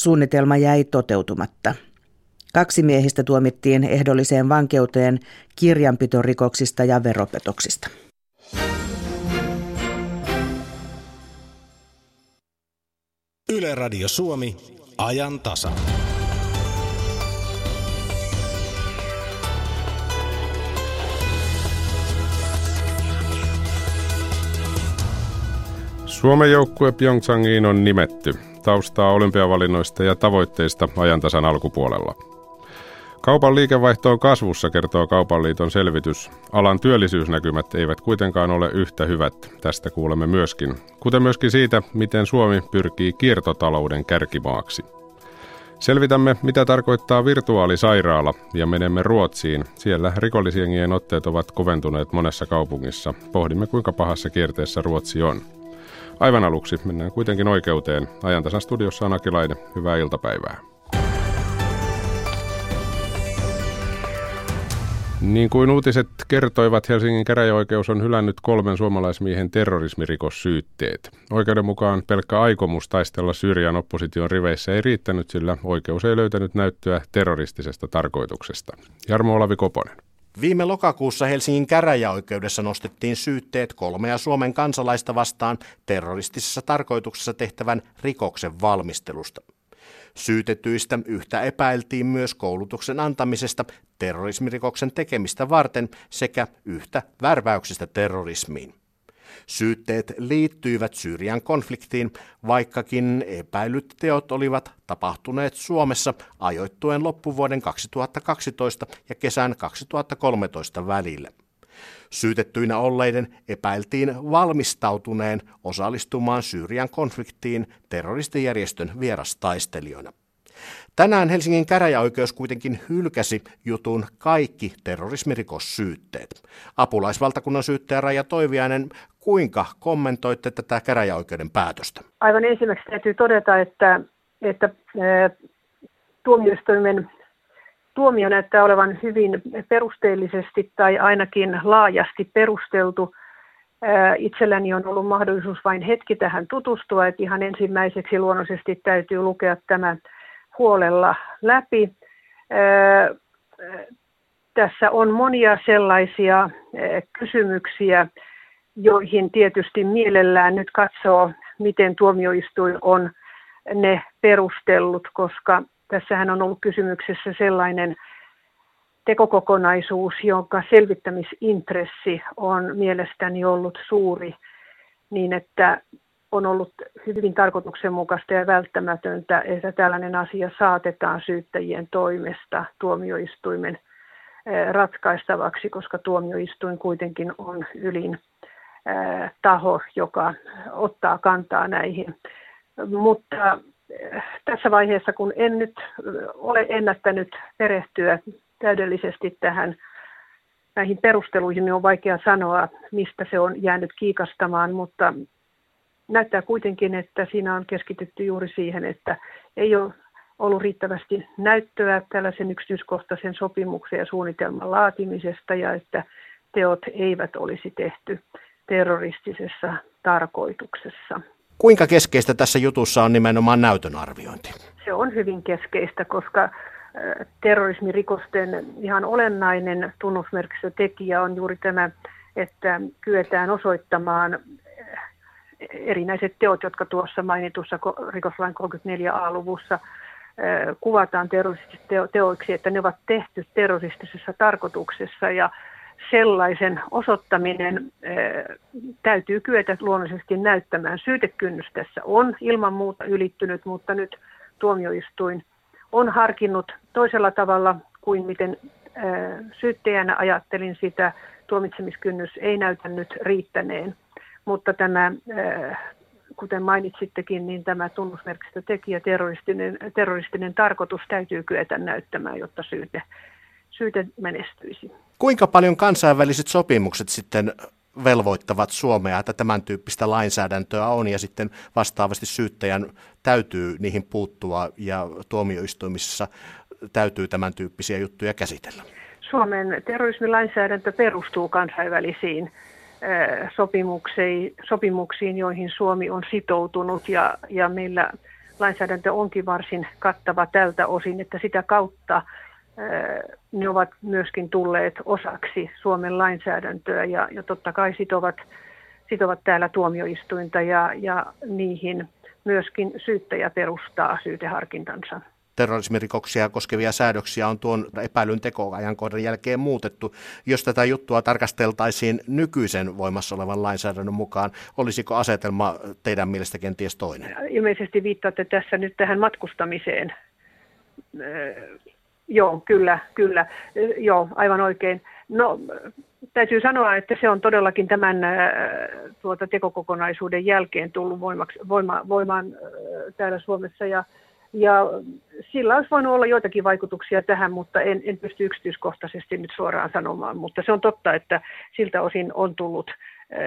suunnitelma jäi toteutumatta. Kaksi miehistä tuomittiin ehdolliseen vankeuteen kirjanpitorikoksista ja veropetoksista. Yle Radio Suomi, ajan tasa. Suomen joukkue Pyeongchangiin on nimetty. Taustaa olympiavalinnoista ja tavoitteista ajantasan alkupuolella. Kaupan liikevaihto on kasvussa, kertoo Kaupan liiton selvitys. Alan työllisyysnäkymät eivät kuitenkaan ole yhtä hyvät. Tästä kuulemme myöskin. Kuten myöskin siitä, miten Suomi pyrkii kiertotalouden kärkimaaksi. Selvitämme, mitä tarkoittaa virtuaalisairaala ja menemme Ruotsiin. Siellä rikollisjengien otteet ovat koventuneet monessa kaupungissa. Pohdimme, kuinka pahassa kierteessä Ruotsi on. Aivan aluksi mennään kuitenkin oikeuteen. Ajantasan studiossa on Akilainen. Hyvää iltapäivää. Niin kuin uutiset kertoivat, Helsingin käräjäoikeus on hylännyt kolmen suomalaismiehen terrorismirikossyytteet. Oikeuden mukaan pelkkä aikomus taistella Syyrian opposition riveissä ei riittänyt, sillä oikeus ei löytänyt näyttöä terroristisesta tarkoituksesta. Jarmo Olavi Koponen. Viime lokakuussa Helsingin käräjäoikeudessa nostettiin syytteet kolmea Suomen kansalaista vastaan terroristisessa tarkoituksessa tehtävän rikoksen valmistelusta. Syytetyistä yhtä epäiltiin myös koulutuksen antamisesta terrorismirikoksen tekemistä varten sekä yhtä värväyksestä terrorismiin. Syytteet liittyivät Syyrian konfliktiin, vaikkakin epäilyt teot olivat tapahtuneet Suomessa ajoittuen loppuvuoden 2012 ja kesän 2013 välillä. Syytettyinä olleiden epäiltiin valmistautuneen osallistumaan Syyrian konfliktiin terroristijärjestön vierastaistelijoina. Tänään Helsingin käräjäoikeus kuitenkin hylkäsi jutun kaikki terrorismirikossyytteet. Apulaisvaltakunnan syyttäjä Raija Toiviainen, kuinka kommentoitte tätä käräjäoikeuden päätöstä? Aivan ensimmäiseksi täytyy todeta, että, että tuomioistuimen tuomio näyttää olevan hyvin perusteellisesti tai ainakin laajasti perusteltu. Itselläni on ollut mahdollisuus vain hetki tähän tutustua, että ihan ensimmäiseksi luonnollisesti täytyy lukea tämä huolella läpi. Tässä on monia sellaisia kysymyksiä, joihin tietysti mielellään nyt katsoo, miten tuomioistuin on ne perustellut, koska tässähän on ollut kysymyksessä sellainen tekokokonaisuus, jonka selvittämisintressi on mielestäni ollut suuri, niin että on ollut hyvin tarkoituksenmukaista ja välttämätöntä, että tällainen asia saatetaan syyttäjien toimesta tuomioistuimen ratkaistavaksi, koska tuomioistuin kuitenkin on ylin taho, joka ottaa kantaa näihin. Mutta tässä vaiheessa, kun en nyt ole ennättänyt perehtyä täydellisesti tähän näihin perusteluihin, niin on vaikea sanoa, mistä se on jäänyt kiikastamaan, mutta näyttää kuitenkin, että siinä on keskitytty juuri siihen, että ei ole ollut riittävästi näyttöä tällaisen yksityiskohtaisen sopimuksen ja suunnitelman laatimisesta ja että teot eivät olisi tehty terroristisessa tarkoituksessa. Kuinka keskeistä tässä jutussa on nimenomaan näytön arviointi? Se on hyvin keskeistä, koska terrorismirikosten ihan olennainen tunnusmerkistötekijä on juuri tämä, että kyetään osoittamaan erinäiset teot, jotka tuossa mainitussa rikoslain 34a-luvussa kuvataan terroristisiksi teoiksi, että ne ovat tehty terroristisessa tarkoituksessa ja sellaisen osoittaminen täytyy kyetä luonnollisesti näyttämään. Syytekynnys tässä on ilman muuta ylittynyt, mutta nyt tuomioistuin on harkinnut toisella tavalla kuin miten syyttäjänä ajattelin sitä. Tuomitsemiskynnys ei näytä nyt riittäneen, mutta tämä, kuten mainitsittekin, niin tämä tunnusmerkistötekijä, terroristinen, terroristinen tarkoitus täytyy kyetä näyttämään, jotta syyte, syyte menestyisi. Kuinka paljon kansainväliset sopimukset sitten velvoittavat Suomea, että tämän tyyppistä lainsäädäntöä on ja sitten vastaavasti syyttäjän täytyy niihin puuttua ja tuomioistuimissa täytyy tämän tyyppisiä juttuja käsitellä? Suomen terrorismilainsäädäntö perustuu kansainvälisiin sopimuksiin, sopimuksiin, joihin Suomi on sitoutunut ja, ja meillä lainsäädäntö onkin varsin kattava tältä osin, että sitä kautta ne ovat myöskin tulleet osaksi Suomen lainsäädäntöä ja, ja totta kai sitovat, sitovat täällä tuomioistuinta ja, ja niihin myöskin syyttäjä perustaa syyteharkintansa terrorismirikoksia koskevia säädöksiä on tuon epäilyn tekoajankohdan jälkeen muutettu. Jos tätä juttua tarkasteltaisiin nykyisen voimassa olevan lainsäädännön mukaan, olisiko asetelma teidän mielestä kenties toinen? Ilmeisesti viittaatte tässä nyt tähän matkustamiseen. Joo, kyllä, kyllä. Joo, aivan oikein. No, täytyy sanoa, että se on todellakin tämän tuota, tekokokonaisuuden jälkeen tullut voimaksi, voima, voimaan täällä Suomessa ja ja sillä olisi voinut olla joitakin vaikutuksia tähän, mutta en, en pysty yksityiskohtaisesti nyt suoraan sanomaan. Mutta se on totta, että siltä osin on tullut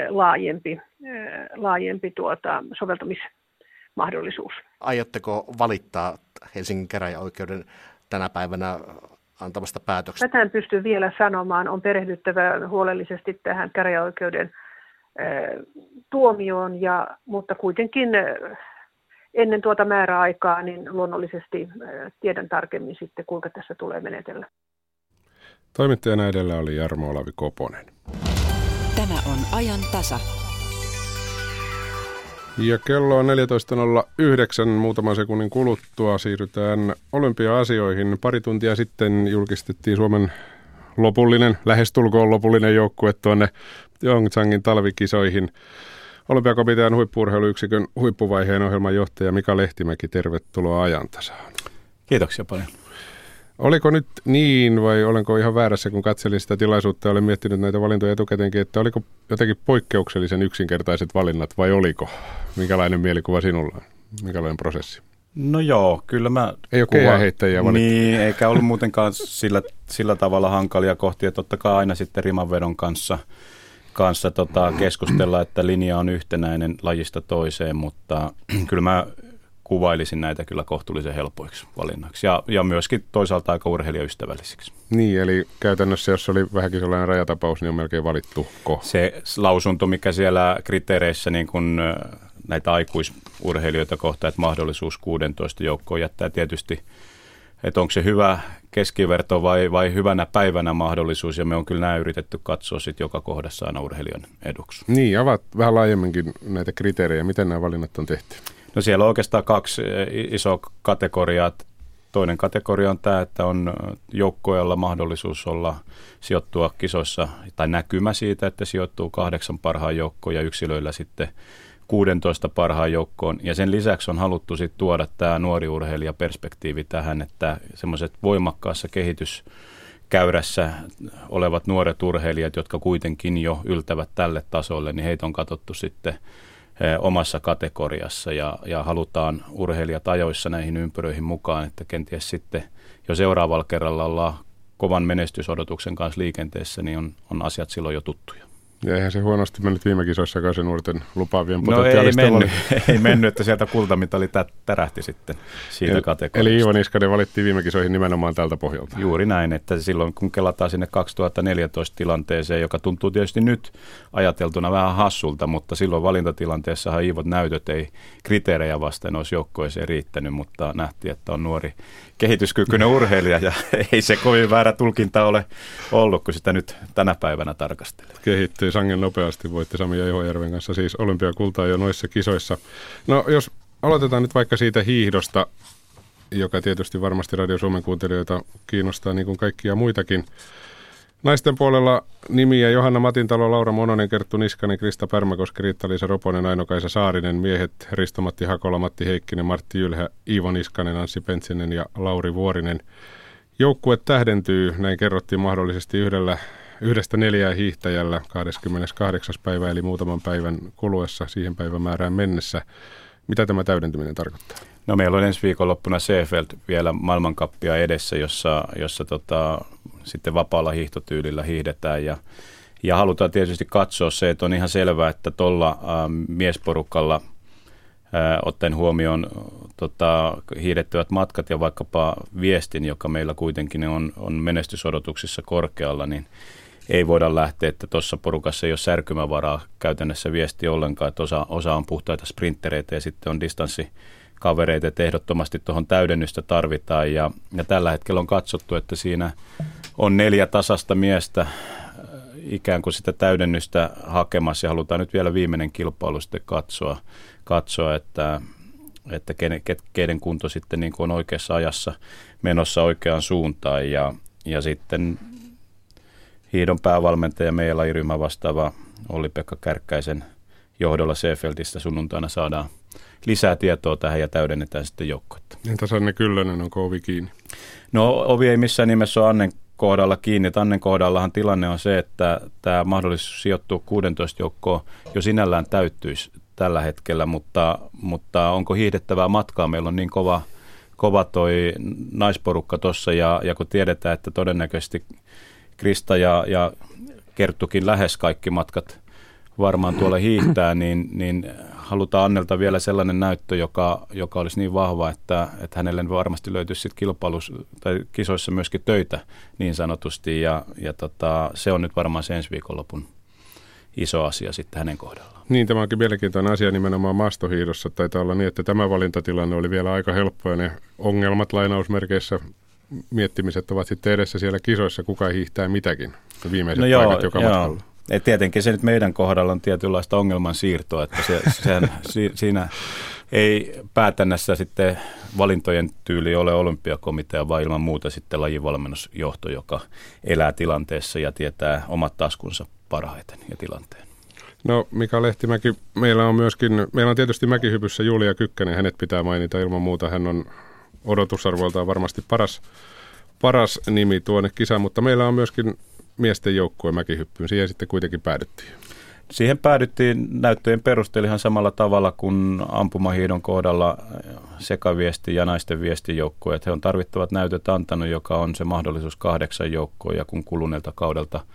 laajempi, laajempi tuota, soveltamismahdollisuus. Aiotteko valittaa Helsingin käräjäoikeuden tänä päivänä antamasta päätöksestä? Tätä en pysty vielä sanomaan. On perehdyttävä huolellisesti tähän käräjäoikeuden tuomioon, ja, mutta kuitenkin ennen tuota määräaikaa, niin luonnollisesti tiedän tarkemmin sitten, kuinka tässä tulee menetellä. Toimittajana edellä oli Jarmo Olavi Koponen. Tämä on ajan tasa. Ja kello on 14.09. Muutaman sekunnin kuluttua siirrytään olympia-asioihin. Pari tuntia sitten julkistettiin Suomen lopullinen, lähestulkoon lopullinen joukkue tuonne Pyeongchangin talvikisoihin. Olympiakomitean huippuurheiluyksikön huippuvaiheen ohjelman johtaja Mika Lehtimäki, tervetuloa ajantasaan. Kiitoksia paljon. Oliko nyt niin vai olenko ihan väärässä, kun katselin sitä tilaisuutta ja olen miettinyt näitä valintoja etukäteenkin, että oliko jotenkin poikkeuksellisen yksinkertaiset valinnat vai oliko? Minkälainen mielikuva sinulla on? Minkälainen prosessi? No joo, kyllä mä... Ei ole kuva... heittäjiä valittu. Niin, eikä ollut muutenkaan sillä, sillä tavalla hankalia kohtia. Totta kai aina sitten rimanvedon kanssa – kanssa tota, keskustella, että linja on yhtenäinen lajista toiseen, mutta kyllä mä kuvailisin näitä kyllä kohtuullisen helpoiksi valinnaksi ja, ja myöskin toisaalta aika urheilijaystävällisiksi. Niin, eli käytännössä jos oli vähänkin sellainen rajatapaus, niin on melkein valittu ko. Se lausunto, mikä siellä kriteereissä niin kun näitä aikuisurheilijoita kohtaa, että mahdollisuus 16 joukkoon jättää tietysti että onko se hyvä keskiverto vai, vai hyvänä päivänä mahdollisuus, ja me on kyllä näin yritetty katsoa sitten joka kohdassa aina urheilijan eduksi. Niin, avaat vähän laajemminkin näitä kriteerejä, miten nämä valinnat on tehty? No siellä on oikeastaan kaksi isoa kategoriaa. Toinen kategoria on tämä, että on joukkoilla mahdollisuus olla sijoittua kisoissa tai näkymä siitä, että sijoittuu kahdeksan parhaan joukkoon ja yksilöillä sitten 16 parhaan joukkoon. Ja sen lisäksi on haluttu sitten tuoda tämä nuori urheilijaperspektiivi tähän, että semmoiset voimakkaassa kehityskäyrässä olevat nuoret urheilijat, jotka kuitenkin jo yltävät tälle tasolle, niin heitä on katsottu sitten omassa kategoriassa ja, ja halutaan urheilijat ajoissa näihin ympyröihin mukaan, että kenties sitten jo seuraavalla kerralla ollaan kovan menestysodotuksen kanssa liikenteessä, niin on, on asiat silloin jo tuttuja. Ja eihän se huonosti mennyt viime kisoissa se nuorten lupaavien No ei mennyt, ei mennyt, että sieltä kultamitali tärähti sitten siitä eli, kategoriasta. Eli Iivo Niskanen valittiin viime kisoihin nimenomaan tältä pohjalta. Juuri näin, että silloin kun kelataan sinne 2014 tilanteeseen, joka tuntuu tietysti nyt ajateltuna vähän hassulta, mutta silloin valintatilanteessahan Iivot näytöt ei kriteerejä vasten olisi joukkoeseen riittänyt, mutta nähtiin, että on nuori kehityskykyinen urheilija ja ei se kovin väärä tulkinta ole ollut, kun sitä nyt tänä päivänä tarkastelee. Kehittyy sangen nopeasti, voitte Sami ja Ihojärven kanssa siis olympiakultaa jo noissa kisoissa. No jos aloitetaan nyt vaikka siitä hiihdosta, joka tietysti varmasti Radio Suomen kuuntelijoita kiinnostaa niin kuin kaikkia muitakin. Naisten puolella nimiä Johanna Matintalo, Laura Mononen, Kerttu Niskanen, Krista Pärmäkoski, Riitta-Liisa Roponen, Aino-Kaisa Saarinen, miehet Risto-Matti Hakola, Matti Heikkinen, Martti Jylhä, Iivo Niskanen, Anssi Pentsinen ja Lauri Vuorinen. Joukkue tähdentyy, näin kerrottiin mahdollisesti yhdellä, yhdestä neljää hiihtäjällä 28. päivä, eli muutaman päivän kuluessa siihen päivämäärään mennessä. Mitä tämä täydentyminen tarkoittaa? No meillä on ensi viikonloppuna Seefeld vielä maailmankappia edessä, jossa, jossa tota, sitten vapaalla hiihtotyylillä hiihdetään ja, ja halutaan tietysti katsoa se, että on ihan selvää, että tuolla äh, miesporukalla äh, ottaen huomioon tota, hiihdettävät matkat ja vaikkapa viestin, joka meillä kuitenkin on, on menestysodotuksissa korkealla, niin ei voida lähteä, että tuossa porukassa ei ole särkymävaraa käytännössä viesti ollenkaan, että osa, osa on puhtaita sprinttereitä ja sitten on distanssi kavereita, että ehdottomasti tuohon täydennystä tarvitaan. Ja, ja tällä hetkellä on katsottu, että siinä on neljä tasasta miestä äh, ikään kuin sitä täydennystä hakemassa ja halutaan nyt vielä viimeinen kilpailu sitten katsoa, katsoa että, että keiden, keiden kunto sitten niin kuin on oikeassa ajassa menossa oikeaan suuntaan ja, ja sitten hiidon päävalmentaja meidän lajiryhmä vastaava Olli-Pekka Kärkkäisen johdolla Seefeldistä sunnuntaina saadaan lisää tietoa tähän ja täydennetään sitten joukkoita. Entä Sanne Kyllönen, onko ovi kiinni? No ovi ei missään nimessä ole Annen kohdalla kiinni. Annen kohdallahan tilanne on se, että tämä mahdollisuus sijoittua 16 joukkoon jo sinällään täyttyisi tällä hetkellä, mutta, mutta onko hiihdettävää matkaa? Meillä on niin kova, kova toi naisporukka tuossa ja, ja kun tiedetään, että todennäköisesti Krista ja, ja Kerttukin lähes kaikki matkat varmaan tuolla hiihtää, niin, niin halutaan Annelta vielä sellainen näyttö, joka, joka olisi niin vahva, että, että hänelle varmasti löytyisi sitten kilpailus tai kisoissa myöskin töitä niin sanotusti. Ja, ja tota, se on nyt varmaan se ensi viikonlopun iso asia sitten hänen kohdallaan. Niin, tämä onkin mielenkiintoinen asia nimenomaan maastohiidossa. Taitaa olla niin, että tämä valintatilanne oli vielä aika helppo ja ne ongelmat lainausmerkeissä miettimiset ovat sitten edessä siellä kisoissa, kuka hiihtää mitäkin. Viimeiset no joo, paikat joka joo. matkalla. Et tietenkin se nyt meidän kohdalla on tietynlaista ongelman siirtoa, että se, sehän, si, siinä ei päätännässä sitten valintojen tyyli ole olympiakomitea, vaan ilman muuta sitten lajivalmennusjohto, joka elää tilanteessa ja tietää omat taskunsa parhaiten ja tilanteen. No Mika Lehtimäki, meillä on myöskin, meillä on tietysti mäkihypyssä Julia Kykkänen, hänet pitää mainita ilman muuta, hän on odotusarvoiltaan varmasti paras, paras nimi tuonne kisaan, mutta meillä on myöskin miesten joukkue mäkihyppyyn. Siihen sitten kuitenkin päädyttiin. Siihen päädyttiin näyttöjen perusteella ihan samalla tavalla kuin ampumahiidon kohdalla sekaviesti ja naisten viestijoukkue. He on tarvittavat näytöt antanut, joka on se mahdollisuus kahdeksan joukkoa ja kun kuluneelta kaudelta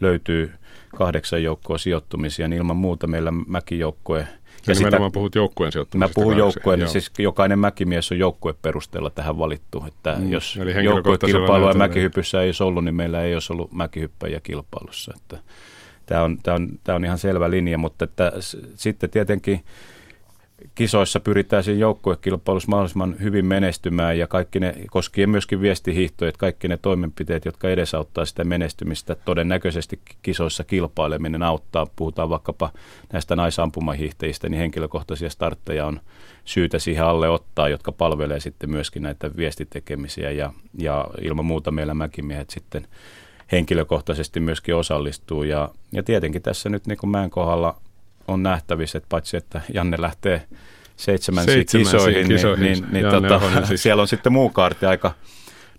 löytyy kahdeksan joukkoa sijoittumisia, niin ilman muuta meillä mäkijoukkue ja, ja nimenomaan puhut joukkueen sijoittumisesta. Mä puhun joukkueen, niin siis jokainen mäkimies on joukkueperusteella tähän valittu. Että mm, jos joukkuekilpailua mäkihypyssä ei olisi ollut, niin meillä ei olisi ollut mäkihyppäjiä kilpailussa. Että tämä, on, tämä, on, tämä on ihan selvä linja, mutta että sitten tietenkin kisoissa pyritään siinä joukkuekilpailussa mahdollisimman hyvin menestymään ja kaikki ne, koskien myöskin viestihiihtoja, että kaikki ne toimenpiteet, jotka edesauttaa sitä menestymistä, todennäköisesti kisoissa kilpaileminen auttaa. Puhutaan vaikkapa näistä naisampumahiihtäjistä, niin henkilökohtaisia startteja on syytä siihen alle ottaa, jotka palvelee sitten myöskin näitä viestitekemisiä ja, ja ilman muuta meillä mäkimiehet sitten henkilökohtaisesti myöskin osallistuu ja, ja tietenkin tässä nyt niin kuin mäen kohdalla on nähtävissä, että paitsi että Janne lähtee seitsemän kisoihin, kisoihin, niin, niin, niin tota, siis. siellä on sitten muu kaarti aika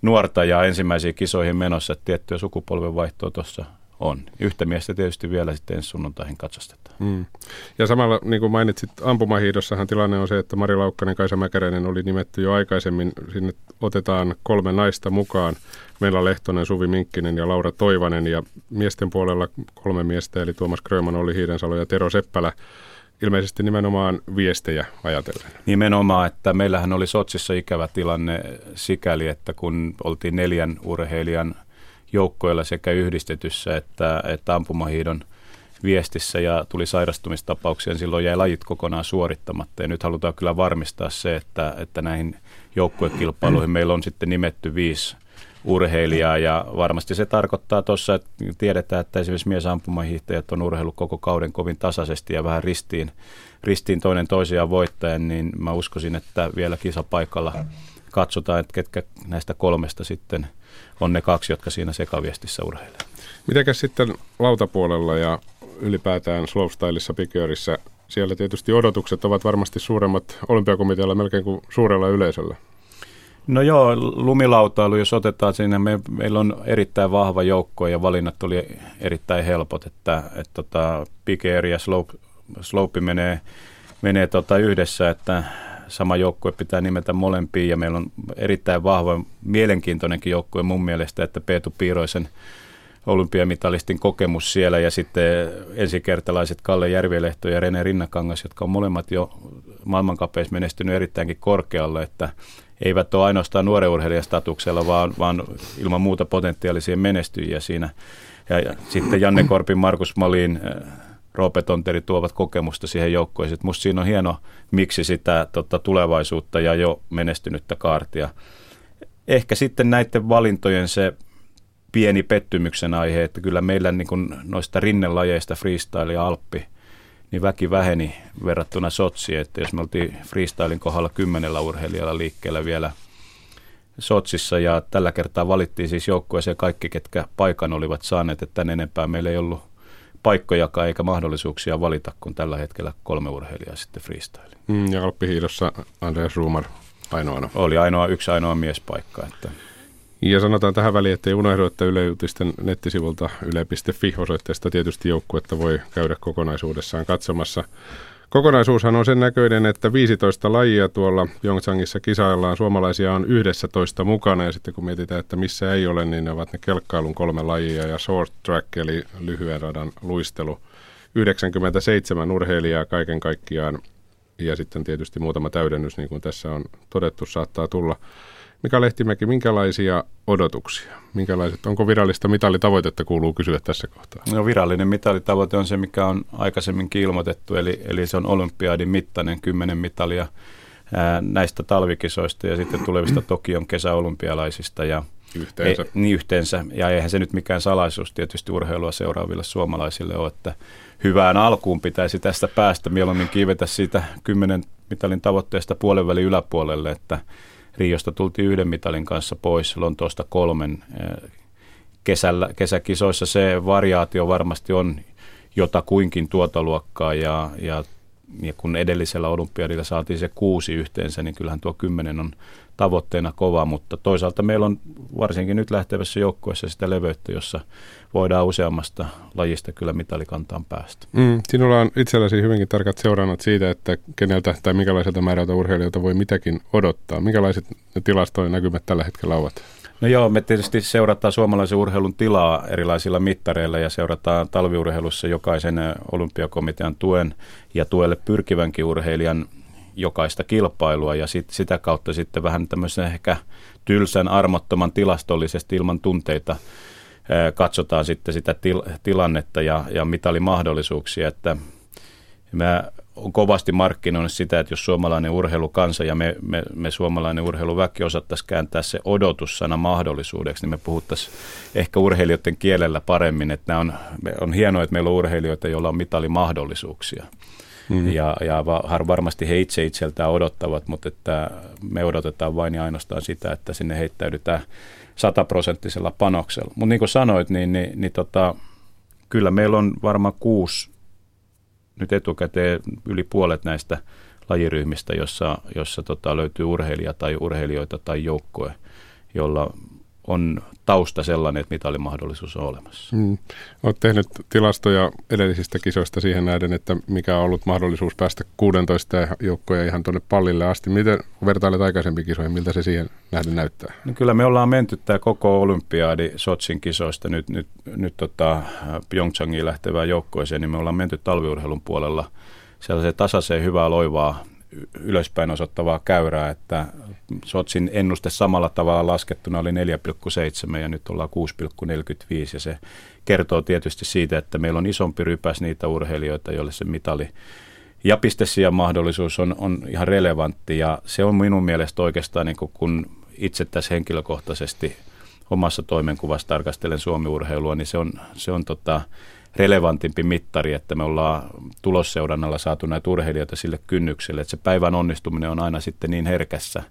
nuorta ja ensimmäisiin kisoihin menossa, että tiettyä sukupolvenvaihtoa tuossa on. Yhtä miestä tietysti vielä sitten ensi sunnuntaihin katsastetaan. Mm. Ja samalla, niin kuin mainitsit, ampumahiidossahan tilanne on se, että Mari Laukkanen, Kaisa Mäkäräinen oli nimetty jo aikaisemmin. Sinne otetaan kolme naista mukaan. Meillä Lehtonen, Suvi Minkkinen ja Laura Toivanen ja miesten puolella kolme miestä, eli Tuomas Kröman, oli Hiidensalo ja Tero Seppälä ilmeisesti nimenomaan viestejä ajatellen. Nimenomaan, että meillähän oli Sotsissa ikävä tilanne sikäli, että kun oltiin neljän urheilijan – joukkoilla sekä yhdistetyssä että, että ampumahiidon viestissä ja tuli sairastumistapauksia, niin silloin jäi lajit kokonaan suorittamatta. Ja nyt halutaan kyllä varmistaa se, että, että näihin joukkuekilpailuihin meillä on sitten nimetty viisi urheilijaa ja varmasti se tarkoittaa tuossa, että tiedetään, että esimerkiksi miesampumahiihtäjät on urheilu koko kauden kovin tasaisesti ja vähän ristiin, ristiin toinen toisiaan voittajan, niin mä uskoisin, että vielä kisapaikalla katsotaan, että ketkä näistä kolmesta sitten – on ne kaksi, jotka siinä sekaviestissä urheilee. Mitenkäs sitten lautapuolella ja ylipäätään slopestylissa, piköörissä, siellä tietysti odotukset ovat varmasti suuremmat olympiakomitealla melkein kuin suurella yleisöllä. No joo, lumilautailu, jos otetaan siinä, me, meillä on erittäin vahva joukko ja valinnat oli erittäin helpot, että, että tota, Pikeeri ja slope, slope menee, menee tota yhdessä, että sama joukkue pitää nimetä molempiin ja meillä on erittäin vahva, mielenkiintoinenkin joukkue mun mielestä, että Peetu Piiroisen olympiamitalistin kokemus siellä ja sitten ensikertalaiset Kalle Järvilehto ja Rene Rinnakangas, jotka on molemmat jo maailmankapeissa menestynyt erittäinkin korkealle, että eivät ole ainoastaan nuoren urheilijan statuksella, vaan, vaan ilman muuta potentiaalisia menestyjiä siinä. Ja, ja sitten Janne Korpin, Markus Malin, Roope Tonteri tuovat kokemusta siihen joukkoon. Musta siinä on hieno, miksi sitä tota, tulevaisuutta ja jo menestynyttä kaartia. Ehkä sitten näiden valintojen se pieni pettymyksen aihe, että kyllä meillä niin kuin noista rinnelajeista freestyle ja alppi, niin väki väheni verrattuna Sotsiin, että jos me oltiin freestylin kohdalla kymmenellä urheilijalla liikkeellä vielä Sotsissa ja tällä kertaa valittiin siis joukkueeseen kaikki, ketkä paikan olivat saaneet, että tänne enempää meillä ei ollut paikkojakaan eikä mahdollisuuksia valita, kun tällä hetkellä kolme urheilijaa sitten freestyle. Mm, ja Alppihiidossa Andreas Ruumar ainoana. Oli ainoa, yksi ainoa miespaikka. Että ja sanotaan tähän väliin, ettei unohdu, että Yle Uutisten nettisivulta yle.fi osoitteesta tietysti joukkuetta voi käydä kokonaisuudessaan katsomassa. Kokonaisuushan on sen näköinen, että 15 lajia tuolla Pyeongchangissa kisaillaan. Suomalaisia on 11 mukana ja sitten kun mietitään, että missä ei ole, niin ne ovat ne kelkkailun kolme lajia ja short track eli lyhyen radan luistelu. 97 urheilijaa kaiken kaikkiaan ja sitten tietysti muutama täydennys, niin kuin tässä on todettu, saattaa tulla. Mika Lehtimäki, minkälaisia odotuksia? Minkälaiset, onko virallista mitalitavoitetta kuuluu kysyä tässä kohtaa? No virallinen mitalitavoite on se, mikä on aikaisemminkin ilmoitettu, eli, eli se on olympiadin mittainen 10 mitalia ää, näistä talvikisoista ja sitten tulevista Tokion kesäolympialaisista ja Yhteensä. Ei, niin yhteensä. Ja eihän se nyt mikään salaisuus tietysti urheilua seuraaville suomalaisille ole, että hyvään alkuun pitäisi tästä päästä mieluummin kiivetä siitä 10 mitalin tavoitteesta puolen välin yläpuolelle, että Riosta tultiin yhden mitalin kanssa pois, Lontoosta kolmen. Kesällä, kesäkisoissa se variaatio varmasti on jotakuinkin tuota luokkaa ja, ja, ja kun edellisellä olympiadilla saatiin se kuusi yhteensä, niin kyllähän tuo kymmenen on tavoitteena kova, mutta toisaalta meillä on varsinkin nyt lähtevässä joukkueessa sitä leveyttä, jossa voidaan useammasta lajista kyllä mitalikantaan päästä. Mm, sinulla on itselläsi hyvinkin tarkat seurannat siitä, että keneltä tai minkälaiselta määrältä urheilijoilta voi mitäkin odottaa. Minkälaiset tilastojen näkymät tällä hetkellä ovat? No joo, me tietysti seurataan suomalaisen urheilun tilaa erilaisilla mittareilla ja seurataan talviurheilussa jokaisen olympiakomitean tuen ja tuelle pyrkivänkin urheilijan jokaista kilpailua ja sit, sitä kautta sitten vähän tämmöisen ehkä tylsän armottoman tilastollisesti ilman tunteita katsotaan sitten sitä til, tilannetta ja, ja mitalimahdollisuuksia, että mä on kovasti markkinoinut sitä, että jos suomalainen urheilukansa ja me, me, me suomalainen urheiluväki osattaisiin kääntää se odotussana mahdollisuudeksi, niin me puhuttaisiin ehkä urheilijoiden kielellä paremmin, että on, on hienoa, että meillä on urheilijoita, joilla on mitalimahdollisuuksia. Mm. Ja, ja varmasti he itse itseltään odottavat, mutta että me odotetaan vain ja ainoastaan sitä, että sinne heittäydytään sataprosenttisella panoksella. Mutta niin kuin sanoit, niin, niin, niin tota, kyllä meillä on varmaan kuusi, nyt etukäteen yli puolet näistä lajiryhmistä, jossa, jossa tota, löytyy urheilija tai urheilijoita tai joukkoe, jolla on tausta sellainen, että mitalimahdollisuus on olemassa. Mm. Olet tehnyt tilastoja edellisistä kisoista siihen nähden, että mikä on ollut mahdollisuus päästä 16 joukkoja ihan tuonne pallille asti. Miten vertailet aikaisempiin kisoihin, miltä se siihen nähden näyttää? No kyllä me ollaan menty tämä koko olympiadi Sotsin kisoista nyt, nyt, nyt tota Pyeongchangiin lähtevään joukkoeseen, niin me ollaan menty talviurheilun puolella sellaiseen tasaiseen hyvää loivaa ylöspäin osoittavaa käyrää, että Sotsin ennuste samalla tavalla laskettuna oli 4,7 ja nyt ollaan 6,45 ja se kertoo tietysti siitä, että meillä on isompi rypäs niitä urheilijoita, joille se mitali ja pistesijan mahdollisuus on, on ihan relevantti. Ja se on minun mielestä oikeastaan niin kun itse tässä henkilökohtaisesti omassa toimenkuvassa tarkastelen Suomi-urheilua, niin se on, se on tota, relevantimpi mittari, että me ollaan tulosseurannalla saatu näitä urheilijoita sille kynnykselle, että se päivän onnistuminen on aina sitten niin herkässä.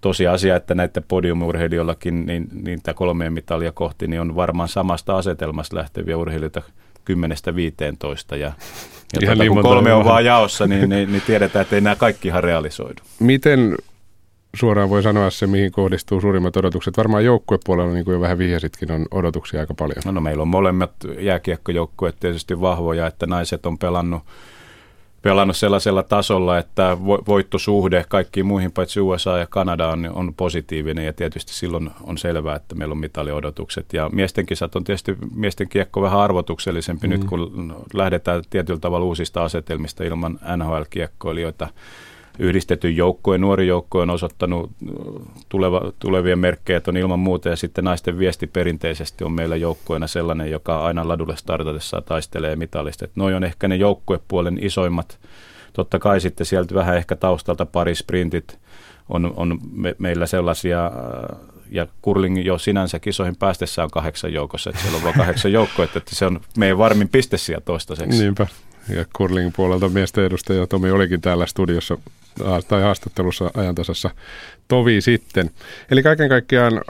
Tosiasia, että näiden podiumurheilijoillakin niin, niin tämä kolmeen mitalia kohti niin on varmaan samasta asetelmasta lähteviä urheilijoita 10-15 ja, ja tuota, niin kun kolme on vaan jaossa, niin, niin, niin tiedetään, että ei nämä kaikki ihan realisoidu. Miten suoraan voi sanoa se, mihin kohdistuu suurimmat odotukset. Varmaan joukkuepuolella, niin kuin jo vähän vihjasitkin, on odotuksia aika paljon. No, no meillä on molemmat jääkiekkojoukkueet tietysti vahvoja, että naiset on pelannut pelannut sellaisella tasolla, että voittosuhde kaikkiin muihin paitsi USA ja Kanada on, on positiivinen ja tietysti silloin on selvää, että meillä on mitaliodotukset. Ja miesten kisat on tietysti miesten kiekko vähän arvotuksellisempi mm. nyt, kun lähdetään tietyllä tavalla uusista asetelmista ilman NHL-kiekkoilijoita yhdistetty joukkojen, nuori joukko on osoittanut tuleva, tulevien merkkejä, että on ilman muuta. Ja sitten naisten viesti perinteisesti on meillä joukkoina sellainen, joka aina ladulle startatessa taistelee mitallista. Että noi on ehkä ne joukkuepuolen isoimmat. Totta kai sitten sieltä vähän ehkä taustalta pari sprintit on, on me, meillä sellaisia ja kurling jo sinänsä kisoihin päästessä on kahdeksan joukossa, että siellä on vain kahdeksan joukkoa, että se on meidän varmin piste siellä toistaiseksi. Niinpä. Ja kurlingin puolelta miesten edustaja Tomi olikin täällä studiossa tai haastattelussa ajantasassa tovi sitten. Eli kaiken kaikkiaan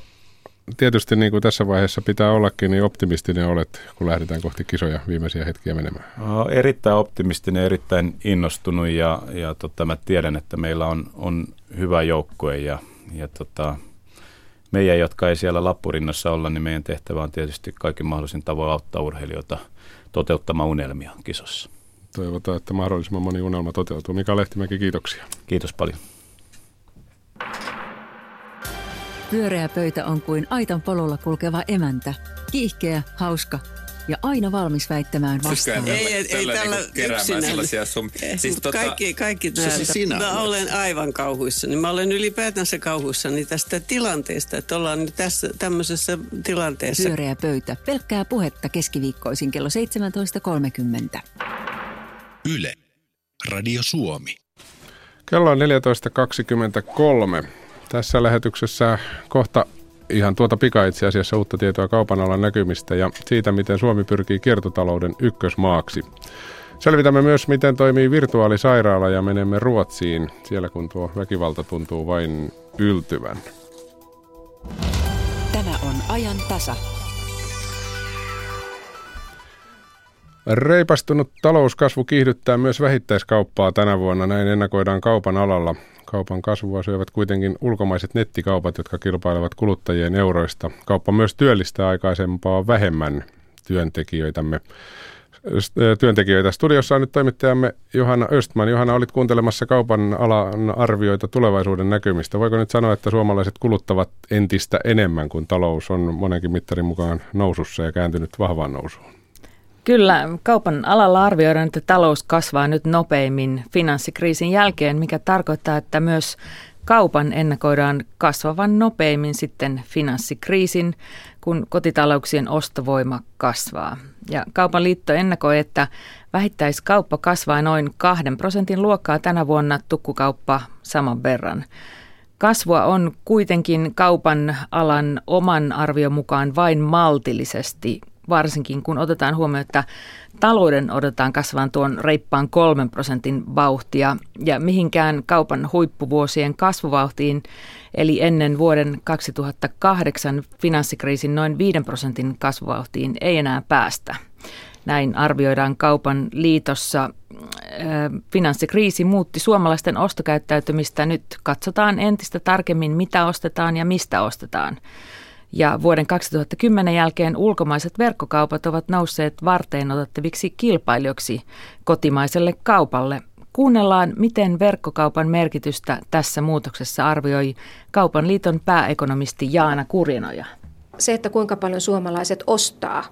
tietysti niin kuin tässä vaiheessa pitää ollakin, niin optimistinen olet, kun lähdetään kohti kisoja viimeisiä hetkiä menemään. No, erittäin optimistinen, erittäin innostunut ja, ja tota, mä tiedän, että meillä on, on hyvä joukkue ja, ja tota, meidän, jotka ei siellä lappurinnassa olla, niin meidän tehtävä on tietysti kaikin mahdollisin tavoin auttaa urheilijoita toteuttamaan unelmia kisossa. Toivotaan, että mahdollisimman moni unelma toteutuu. Mika Lehtimäki, kiitoksia. Kiitos paljon. Pyöreä pöytä on kuin aitan pololla kulkeva emäntä. Kiihkeä, hauska ja aina valmis väittämään vastaan. Ei, ei, ei tällä keräämään sellaisia sun... Siis tota, kaikki, kaikki näitä. Siis sinä mä olen aivan kauhuissani. Mä olen ylipäätänsä kauhuissani tästä tilanteesta, että ollaan nyt tässä tämmöisessä tilanteessa. Pyöreä pöytä. Pelkkää puhetta keskiviikkoisin kello 17.30. Yle. Radio Suomi. Kello on 14.23. Tässä lähetyksessä kohta ihan tuota pika itse asiassa uutta tietoa kaupan alan näkymistä ja siitä, miten Suomi pyrkii kiertotalouden ykkösmaaksi. Selvitämme myös, miten toimii virtuaalisairaala ja menemme Ruotsiin, siellä kun tuo väkivalta tuntuu vain yltyvän. Tämä on ajan tasa. Reipastunut talouskasvu kiihdyttää myös vähittäiskauppaa tänä vuonna, näin ennakoidaan kaupan alalla. Kaupan kasvua syövät kuitenkin ulkomaiset nettikaupat, jotka kilpailevat kuluttajien euroista. Kauppa myös työllistää aikaisempaa vähemmän työntekijöitämme. Työntekijöitä. Studiossa on nyt toimittajamme Johanna Östman. Johanna, olit kuuntelemassa kaupan alan arvioita tulevaisuuden näkymistä. Voiko nyt sanoa, että suomalaiset kuluttavat entistä enemmän, kun talous on monenkin mittarin mukaan nousussa ja kääntynyt vahvaan nousuun? Kyllä, kaupan alalla arvioidaan, että talous kasvaa nyt nopeimmin finanssikriisin jälkeen, mikä tarkoittaa, että myös kaupan ennakoidaan kasvavan nopeimmin sitten finanssikriisin, kun kotitalouksien ostovoima kasvaa. Ja kaupan liitto ennakoi, että vähittäiskauppa kasvaa noin kahden prosentin luokkaa tänä vuonna, tukkukauppa saman verran. Kasvua on kuitenkin kaupan alan oman arvion mukaan vain maltillisesti varsinkin kun otetaan huomioon, että talouden odotetaan kasvavan tuon reippaan kolmen prosentin vauhtia ja mihinkään kaupan huippuvuosien kasvuvauhtiin, eli ennen vuoden 2008 finanssikriisin noin 5 prosentin kasvuvauhtiin ei enää päästä. Näin arvioidaan kaupan liitossa. Finanssikriisi muutti suomalaisten ostokäyttäytymistä. Nyt katsotaan entistä tarkemmin, mitä ostetaan ja mistä ostetaan. Ja vuoden 2010 jälkeen ulkomaiset verkkokaupat ovat nousseet varteen otettaviksi kilpailijoiksi kotimaiselle kaupalle. Kuunnellaan, miten verkkokaupan merkitystä tässä muutoksessa arvioi Kaupan liiton pääekonomisti Jaana Kurinoja. Se, että kuinka paljon suomalaiset ostaa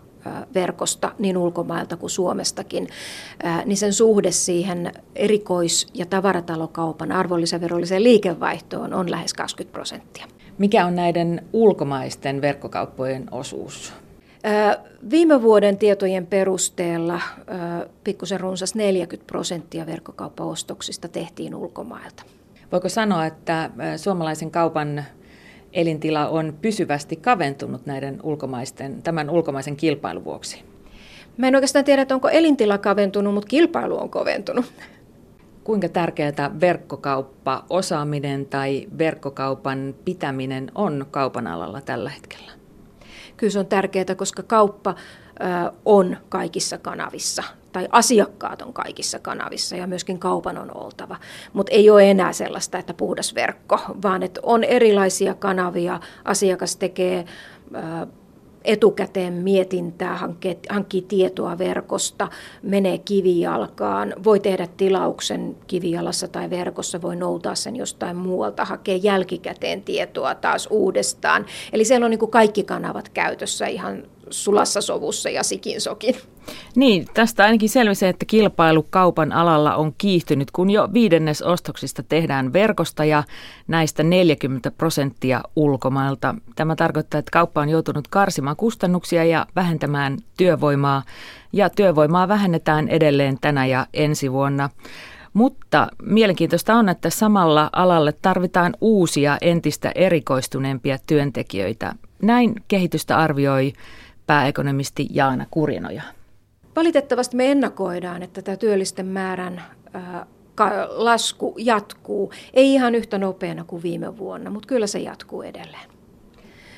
verkosta niin ulkomailta kuin Suomestakin, niin sen suhde siihen erikois- ja tavaratalokaupan arvonlisäverolliseen liikevaihtoon on lähes 20 prosenttia. Mikä on näiden ulkomaisten verkkokauppojen osuus? Viime vuoden tietojen perusteella pikkusen runsas 40 prosenttia verkkokauppaostoksista tehtiin ulkomailta. Voiko sanoa, että suomalaisen kaupan elintila on pysyvästi kaventunut näiden ulkomaisten, tämän ulkomaisen kilpailun vuoksi? Mä en oikeastaan tiedä, että onko elintila kaventunut, mutta kilpailu on koventunut. Kuinka tärkeää verkkokauppa, osaaminen tai verkkokaupan pitäminen on kaupan alalla tällä hetkellä? Kyllä se on tärkeää, koska kauppa on kaikissa kanavissa tai asiakkaat on kaikissa kanavissa ja myöskin kaupan on oltava. Mutta ei ole enää sellaista, että puhdas verkko, vaan että on erilaisia kanavia, asiakas tekee etukäteen mietintää, hankkii, hankkii tietoa verkosta, menee kivijalkaan, voi tehdä tilauksen kivijalassa tai verkossa, voi noutaa sen jostain muualta, hakee jälkikäteen tietoa taas uudestaan. Eli siellä on niin kuin kaikki kanavat käytössä ihan sulassa sovussa ja sikin sokin. Niin, tästä ainakin selvisi, että kilpailu kaupan alalla on kiihtynyt, kun jo viidennes ostoksista tehdään verkosta ja näistä 40 prosenttia ulkomailta. Tämä tarkoittaa, että kauppa on joutunut karsimaan kustannuksia ja vähentämään työvoimaa, ja työvoimaa vähennetään edelleen tänä ja ensi vuonna. Mutta mielenkiintoista on, että samalla alalle tarvitaan uusia, entistä erikoistuneempia työntekijöitä. Näin kehitystä arvioi pääekonomisti Jaana Kurinoja. Valitettavasti me ennakoidaan, että tämä työllisten määrän lasku jatkuu. Ei ihan yhtä nopeana kuin viime vuonna, mutta kyllä se jatkuu edelleen.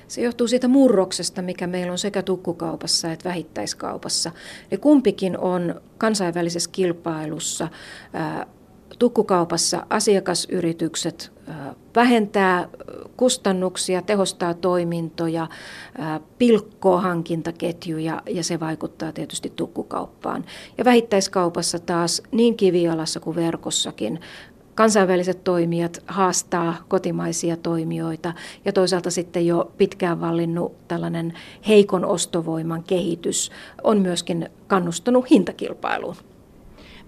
Se johtuu siitä murroksesta, mikä meillä on sekä tukkukaupassa että vähittäiskaupassa. Ne kumpikin on kansainvälisessä kilpailussa. Tukkukaupassa asiakasyritykset vähentää kustannuksia, tehostaa toimintoja, pilkkoo hankintaketjuja ja se vaikuttaa tietysti tukkukauppaan. Ja vähittäiskaupassa taas niin kivialassa kuin verkossakin kansainväliset toimijat haastaa kotimaisia toimijoita ja toisaalta sitten jo pitkään vallinnut tällainen heikon ostovoiman kehitys on myöskin kannustanut hintakilpailuun.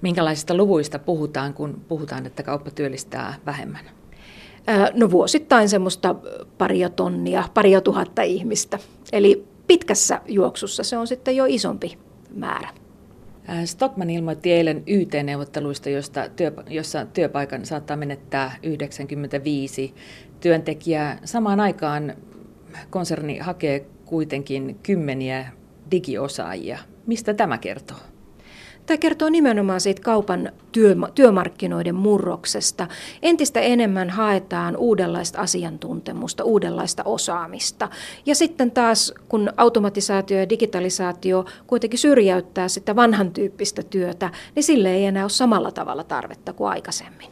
Minkälaisista luvuista puhutaan, kun puhutaan, että kauppa työllistää vähemmän? No vuosittain semmoista paria tonnia, paria tuhatta ihmistä. Eli pitkässä juoksussa se on sitten jo isompi määrä. Stockman ilmoitti eilen YT-neuvotteluista, josta työ, jossa työpaikan saattaa menettää 95 työntekijää. Samaan aikaan konserni hakee kuitenkin kymmeniä digiosaajia. Mistä tämä kertoo? Tämä kertoo nimenomaan siitä kaupan työmarkkinoiden murroksesta. Entistä enemmän haetaan uudenlaista asiantuntemusta, uudenlaista osaamista. Ja sitten taas, kun automatisaatio ja digitalisaatio kuitenkin syrjäyttää sitä vanhan tyyppistä työtä, niin sille ei enää ole samalla tavalla tarvetta kuin aikaisemmin.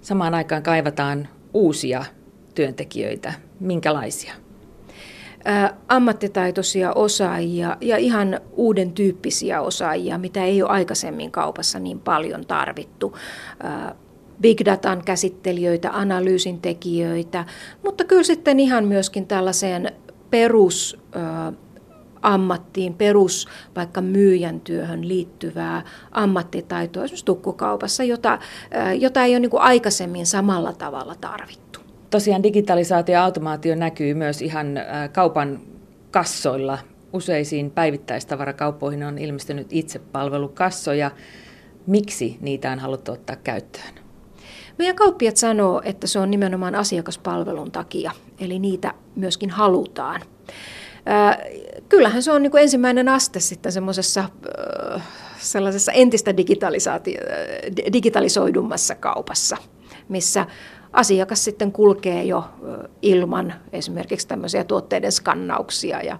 Samaan aikaan kaivataan uusia työntekijöitä. Minkälaisia? Ammattitaitoisia osaajia ja ihan uuden tyyppisiä osaajia, mitä ei ole aikaisemmin kaupassa niin paljon tarvittu. Big datan käsittelijöitä, analyysin tekijöitä, mutta kyllä sitten ihan myöskin tällaiseen perus ammattiin, perus vaikka myyjän työhön liittyvää ammattitaitoa esimerkiksi tukkukaupassa, jota, jota ei ole niin aikaisemmin samalla tavalla tarvittu. Tosiaan digitalisaatio ja automaatio näkyy myös ihan kaupan kassoilla. Useisiin päivittäistavarakauppoihin on ilmestynyt itsepalvelukassoja. Miksi niitä on haluttu ottaa käyttöön? Meidän kauppiat sanoo, että se on nimenomaan asiakaspalvelun takia, eli niitä myöskin halutaan. Kyllähän se on niin ensimmäinen aste sitten semmoisessa sellaisessa entistä digitalisoidummassa kaupassa, missä asiakas sitten kulkee jo ilman esimerkiksi tämmöisiä tuotteiden skannauksia ja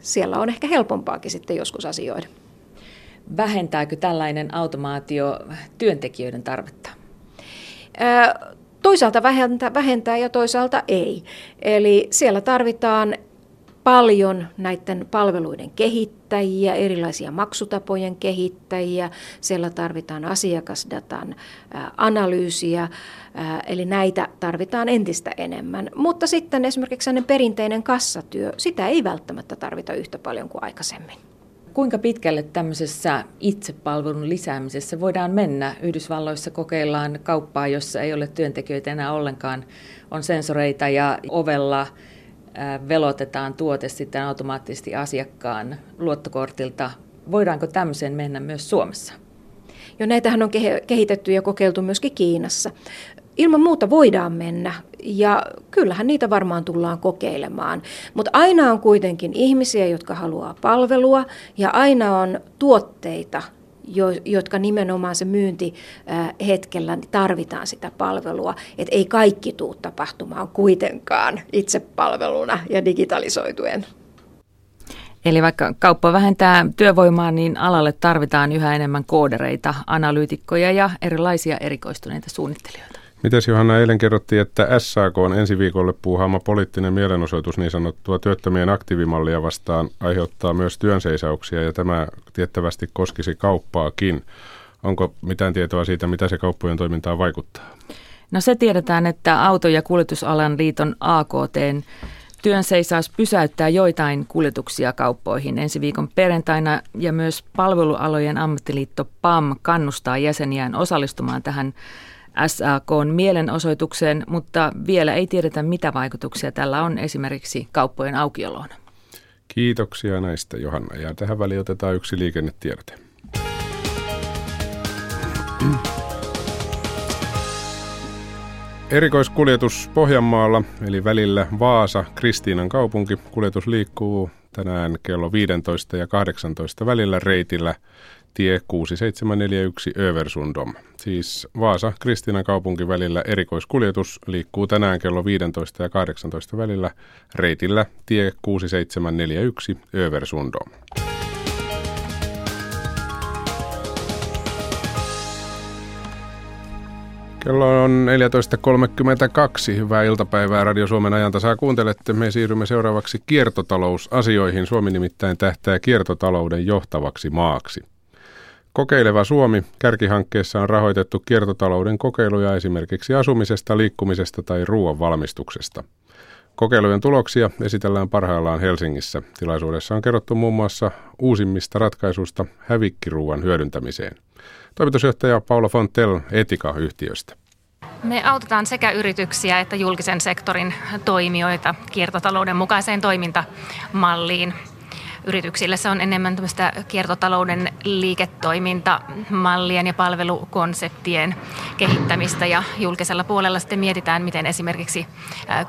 siellä on ehkä helpompaakin sitten joskus asioida. Vähentääkö tällainen automaatio työntekijöiden tarvetta? Toisaalta vähentää, vähentää ja toisaalta ei. Eli siellä tarvitaan paljon näiden palveluiden kehittäjiä, erilaisia maksutapojen kehittäjiä. Siellä tarvitaan asiakasdatan analyysiä, eli näitä tarvitaan entistä enemmän. Mutta sitten esimerkiksi perinteinen kassatyö, sitä ei välttämättä tarvita yhtä paljon kuin aikaisemmin. Kuinka pitkälle tämmöisessä itsepalvelun lisäämisessä voidaan mennä? Yhdysvalloissa kokeillaan kauppaa, jossa ei ole työntekijöitä enää ollenkaan. On sensoreita ja ovella velotetaan tuote sitten automaattisesti asiakkaan luottokortilta. Voidaanko tämmöiseen mennä myös Suomessa? Jo näitähän on kehitetty ja kokeiltu myöskin Kiinassa. Ilman muuta voidaan mennä ja kyllähän niitä varmaan tullaan kokeilemaan. Mutta aina on kuitenkin ihmisiä, jotka haluaa palvelua ja aina on tuotteita, jotka nimenomaan se myynti hetkellä tarvitaan sitä palvelua. Että ei kaikki tuu tapahtumaan kuitenkaan itsepalveluna ja digitalisoituen. Eli vaikka kauppa vähentää työvoimaa, niin alalle tarvitaan yhä enemmän koodereita, analyytikkoja ja erilaisia erikoistuneita suunnittelijoita. Mites Johanna, eilen kerrottiin, että SAK on ensi viikolle puuhaama poliittinen mielenosoitus niin sanottua työttömien aktiivimallia vastaan aiheuttaa myös työnseisauksia ja tämä tiettävästi koskisi kauppaakin. Onko mitään tietoa siitä, mitä se kauppojen toimintaan vaikuttaa? No se tiedetään, että auto- ja kuljetusalan liiton AKT työnseisaus pysäyttää joitain kuljetuksia kauppoihin ensi viikon perjantaina ja myös palvelualojen ammattiliitto PAM kannustaa jäseniään osallistumaan tähän SAKn mielenosoitukseen, mutta vielä ei tiedetä mitä vaikutuksia tällä on esimerkiksi kauppojen aukioloon. Kiitoksia näistä Johanna ja tähän väliin otetaan yksi liikennetiedote. Erikoiskuljetus Pohjanmaalla, eli välillä Vaasa, Kristiinan kaupunki. Kuljetus liikkuu tänään kello 15 ja 18 välillä reitillä tie 6741 Översundom. Siis Vaasa, Kristiinan kaupunki välillä erikoiskuljetus liikkuu tänään kello 15 ja 18 välillä reitillä tie 6741 Översundom. Kello on 14.32. Hyvää iltapäivää Radio Suomen ajantasaa kuuntelette. Me siirrymme seuraavaksi kiertotalousasioihin. Suomi nimittäin tähtää kiertotalouden johtavaksi maaksi. Kokeileva Suomi kärkihankkeessa on rahoitettu kiertotalouden kokeiluja esimerkiksi asumisesta, liikkumisesta tai ruoan valmistuksesta. Kokeilujen tuloksia esitellään parhaillaan Helsingissä. Tilaisuudessa on kerrottu muun muassa uusimmista ratkaisuista hävikkiruuan hyödyntämiseen. Toimitusjohtaja Paula Fontel Etika-yhtiöstä. Me autetaan sekä yrityksiä että julkisen sektorin toimijoita kiertotalouden mukaiseen toimintamalliin. Yrityksille se on enemmän tämmöistä kiertotalouden liiketoimintamallien ja palvelukonseptien kehittämistä ja julkisella puolella sitten mietitään, miten esimerkiksi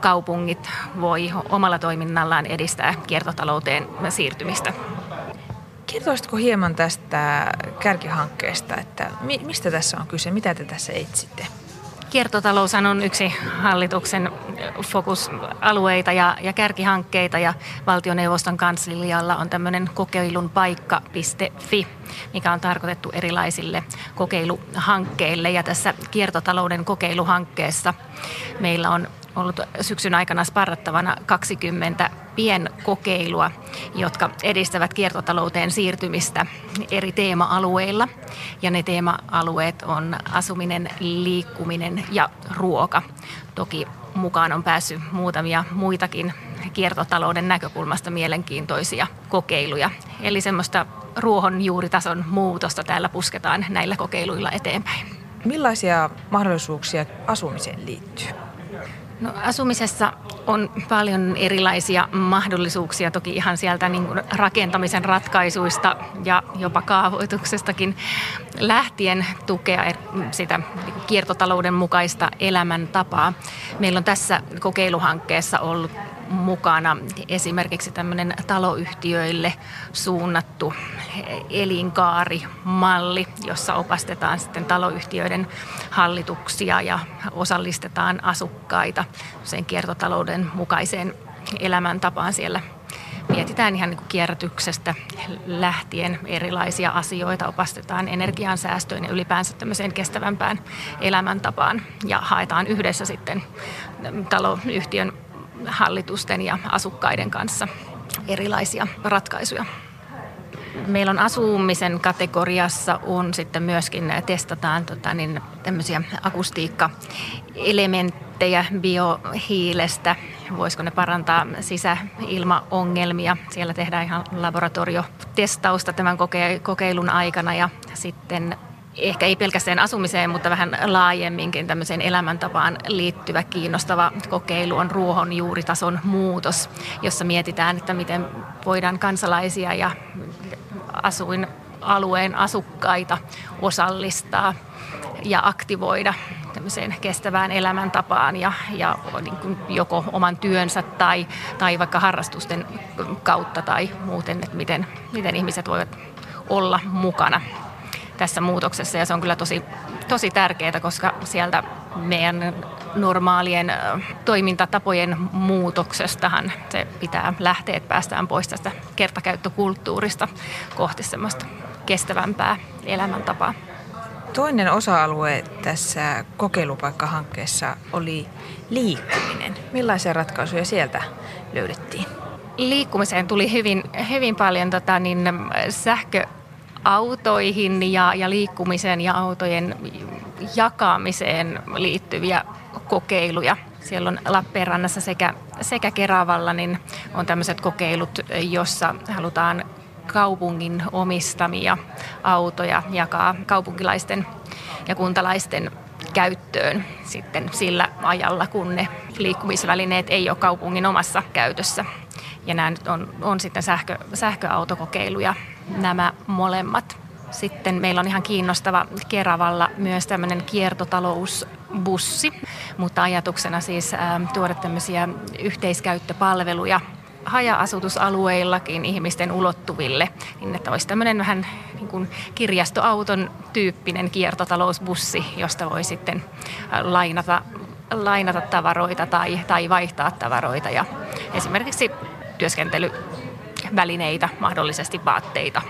kaupungit voi omalla toiminnallaan edistää kiertotalouteen siirtymistä. Kertoisitko hieman tästä kärkihankkeesta, että mistä tässä on kyse, mitä te tässä etsitte? Kiertotalous on yksi hallituksen fokusalueita ja, ja kärkihankkeita ja valtioneuvoston kanslialla on tämmöinen kokeilun paikka.fi, mikä on tarkoitettu erilaisille kokeiluhankkeille. Ja tässä kiertotalouden kokeiluhankkeessa meillä on ollut syksyn aikana sparrattavana 20 pienkokeilua, jotka edistävät kiertotalouteen siirtymistä eri teema-alueilla. Ja ne teema-alueet on asuminen, liikkuminen ja ruoka. Toki mukaan on päässyt muutamia muitakin kiertotalouden näkökulmasta mielenkiintoisia kokeiluja. Eli semmoista ruohonjuuritason muutosta täällä pusketaan näillä kokeiluilla eteenpäin. Millaisia mahdollisuuksia asumiseen liittyy? No, asumisessa on paljon erilaisia mahdollisuuksia, toki ihan sieltä niin kuin rakentamisen ratkaisuista ja jopa kaavoituksestakin lähtien tukea er, sitä kiertotalouden mukaista elämäntapaa. Meillä on tässä kokeiluhankkeessa ollut mukana. Esimerkiksi tämmöinen taloyhtiöille suunnattu elinkaarimalli, jossa opastetaan sitten taloyhtiöiden hallituksia ja osallistetaan asukkaita sen kiertotalouden mukaiseen elämäntapaan siellä. Mietitään ihan niin kierrätyksestä lähtien erilaisia asioita, opastetaan energiansäästöön ja ylipäänsä tämmöiseen kestävämpään elämäntapaan ja haetaan yhdessä sitten taloyhtiön hallitusten ja asukkaiden kanssa erilaisia ratkaisuja. Meillä on asumisen kategoriassa on sitten myöskin testataan tota, niin, tämmöisiä akustiikkaelementtejä biohiilestä. Voisiko ne parantaa sisäilmaongelmia? Siellä tehdään ihan laboratoriotestausta tämän kokeilun aikana ja sitten ehkä ei pelkästään asumiseen, mutta vähän laajemminkin tämmöiseen elämäntapaan liittyvä kiinnostava kokeilu on ruohonjuuritason muutos, jossa mietitään, että miten voidaan kansalaisia ja asuin alueen asukkaita osallistaa ja aktivoida tämmöiseen kestävään elämäntapaan ja, ja niin kuin joko oman työnsä tai, tai vaikka harrastusten kautta tai muuten, että miten, miten ihmiset voivat olla mukana tässä muutoksessa ja se on kyllä tosi, tosi tärkeää, koska sieltä meidän normaalien toimintatapojen muutoksestahan se pitää lähteä, että päästään pois tästä kertakäyttökulttuurista kohti semmoista kestävämpää elämäntapaa. Toinen osa-alue tässä kokeilupaikkahankkeessa oli liikkuminen. Millaisia ratkaisuja sieltä löydettiin? Liikkumiseen tuli hyvin, hyvin paljon tota, niin, sähkö autoihin ja, ja liikkumiseen ja autojen jakamiseen liittyviä kokeiluja. siellä on Lappeenrannassa sekä, sekä Keravalla niin on tämmöiset kokeilut, jossa halutaan kaupungin omistamia autoja jakaa kaupunkilaisten ja kuntalaisten käyttöön sitten sillä ajalla, kun ne liikkumisvälineet ei ole kaupungin omassa käytössä. Ja nämä nyt on, on sitten sähkö, sähköautokokeiluja nämä molemmat. Sitten meillä on ihan kiinnostava Keravalla myös tämmöinen kiertotalousbussi, mutta ajatuksena siis ää, tuoda tämmöisiä yhteiskäyttöpalveluja haja-asutusalueillakin ihmisten ulottuville, niin että olisi tämmöinen vähän niin kuin kirjastoauton tyyppinen kiertotalousbussi, josta voi sitten lainata, lainata tavaroita tai, tai vaihtaa tavaroita ja esimerkiksi työskentelyvälineitä, mahdollisesti vaatteita.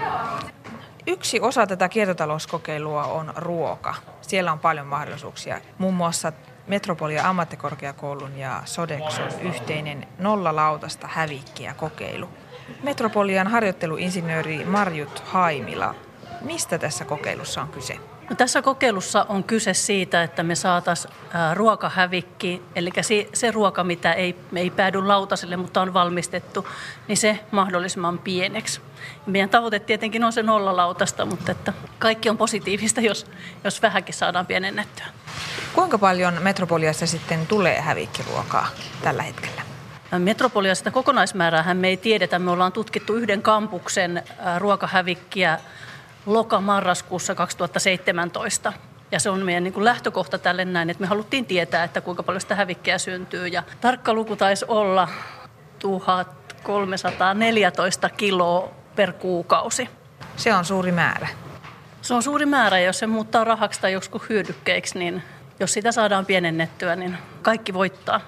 Yksi osa tätä kiertotalouskokeilua on ruoka. Siellä on paljon mahdollisuuksia. Muun muassa Metropolia ammattikorkeakoulun ja Sodexon yhteinen nollalautasta hävikkiä kokeilu. Metropolian harjoitteluinsinööri Marjut Haimila, mistä tässä kokeilussa on kyse? Tässä kokeilussa on kyse siitä, että me saataisiin ruokahävikki, eli se ruoka, mitä ei, ei päädy lautaselle, mutta on valmistettu, niin se mahdollisimman pieneksi. Meidän tavoite tietenkin on se nollalautasta, mutta että kaikki on positiivista, jos, jos vähänkin saadaan pienennettyä. Kuinka paljon Metropoliassa sitten tulee hävikkiruokaa tällä hetkellä? Metropoliasta kokonaismäärää me ei tiedetä. Me ollaan tutkittu yhden kampuksen ruokahävikkiä loka-marraskuussa 2017. Ja se on meidän niin kuin lähtökohta tälle näin, että me haluttiin tietää, että kuinka paljon sitä hävikkiä syntyy. Ja tarkka luku taisi olla 1314 kiloa per kuukausi. Se on suuri määrä. Se on suuri määrä, jos se muuttaa rahaksi tai joskus hyödykkeiksi, niin jos sitä saadaan pienennettyä, niin kaikki voittaa.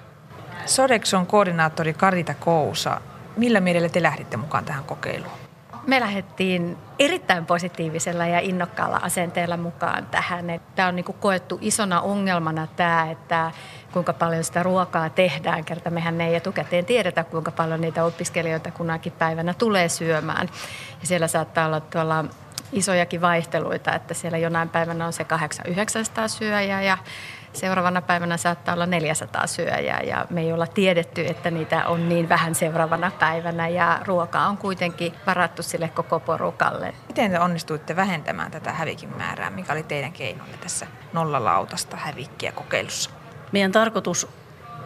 Sodexon koordinaattori Karita Kousa, millä mielellä te lähditte mukaan tähän kokeiluun? Me lähdettiin erittäin positiivisella ja innokkaalla asenteella mukaan tähän. Tämä on niin koettu isona ongelmana tämä, että kuinka paljon sitä ruokaa tehdään, kerta mehän ei etukäteen tiedetä, kuinka paljon niitä opiskelijoita kunakin päivänä tulee syömään. Ja siellä saattaa olla tuolla isojakin vaihteluita, että siellä jonain päivänä on se 800-900 syöjää ja seuraavana päivänä saattaa olla 400 syöjää ja me ei olla tiedetty, että niitä on niin vähän seuraavana päivänä ja ruoka on kuitenkin varattu sille koko porukalle. Miten te onnistuitte vähentämään tätä hävikin määrää? Mikä oli teidän keinonne tässä nollalautasta hävikkiä kokeilussa? Meidän tarkoitus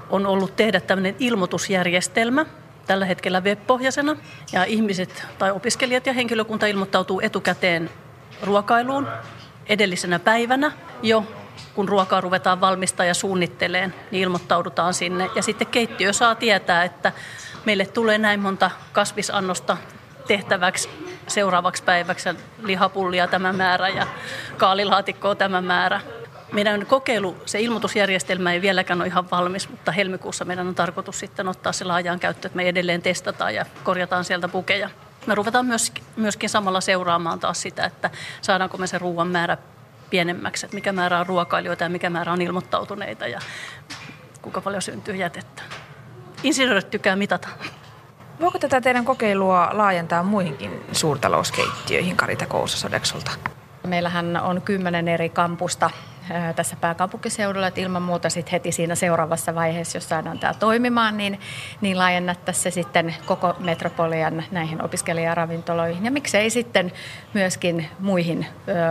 on ollut tehdä tämmöinen ilmoitusjärjestelmä, tällä hetkellä web-pohjaisena. Ja ihmiset tai opiskelijat ja henkilökunta ilmoittautuu etukäteen ruokailuun edellisenä päivänä jo kun ruokaa ruvetaan valmistaa ja suunnitteleen, niin ilmoittaudutaan sinne. Ja sitten keittiö saa tietää, että meille tulee näin monta kasvisannosta tehtäväksi seuraavaksi päiväksi lihapullia tämä määrä ja kaalilaatikkoa tämä määrä. Meidän kokeilu, se ilmoitusjärjestelmä ei vieläkään ole ihan valmis, mutta helmikuussa meidän on tarkoitus sitten ottaa se laajaan käyttöön, että me edelleen testataan ja korjataan sieltä pukeja. Me ruvetaan myöskin, myöskin samalla seuraamaan taas sitä, että saadaanko me se ruoan määrä pienemmäksi, että mikä määrä on ruokailijoita ja mikä määrä on ilmoittautuneita ja kuinka paljon syntyy jätettä. Insinöörit tykkää mitata. Voiko tätä teidän kokeilua laajentaa muihinkin suurtalouskeittiöihin Karita Kousasodeksolta? Meillähän on kymmenen eri kampusta tässä pääkaupunkiseudulla, että ilman muuta sitten heti siinä seuraavassa vaiheessa, jos saadaan tämä toimimaan, niin, niin laajennettaisiin se sitten koko metropolian näihin opiskelijaravintoloihin ja miksei sitten myöskin muihin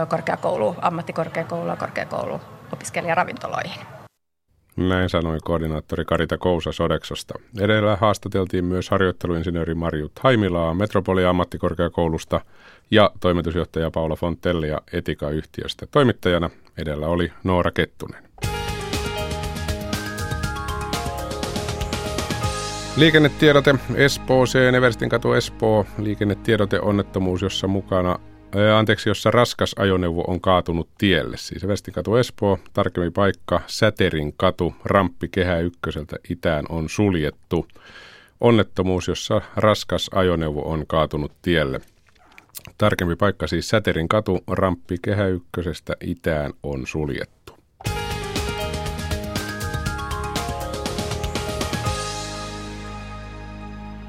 korkeakoulu, ammattikorkeakoulu ja korkeakoulu opiskelijaravintoloihin. Näin sanoi koordinaattori Karita Kousa Sodeksosta. Edellä haastateltiin myös harjoitteluinsinööri Marjut Haimilaa Metropolia ammattikorkeakoulusta ja toimitusjohtaja Paula Fontellia Etika-yhtiöstä. Toimittajana edellä oli Noora Kettunen. Liikennetiedote Espooseen, Everstin katu Espoo, liikennetiedote onnettomuus, jossa mukana anteeksi, jossa raskas ajoneuvo on kaatunut tielle. Siis Vestinkatu Espoo, tarkemmin paikka, Säterin katu, ramppi kehä ykköseltä itään on suljettu. Onnettomuus, jossa raskas ajoneuvo on kaatunut tielle. Tarkempi paikka siis Säterin katu, ramppi kehä ykkösestä itään on suljettu.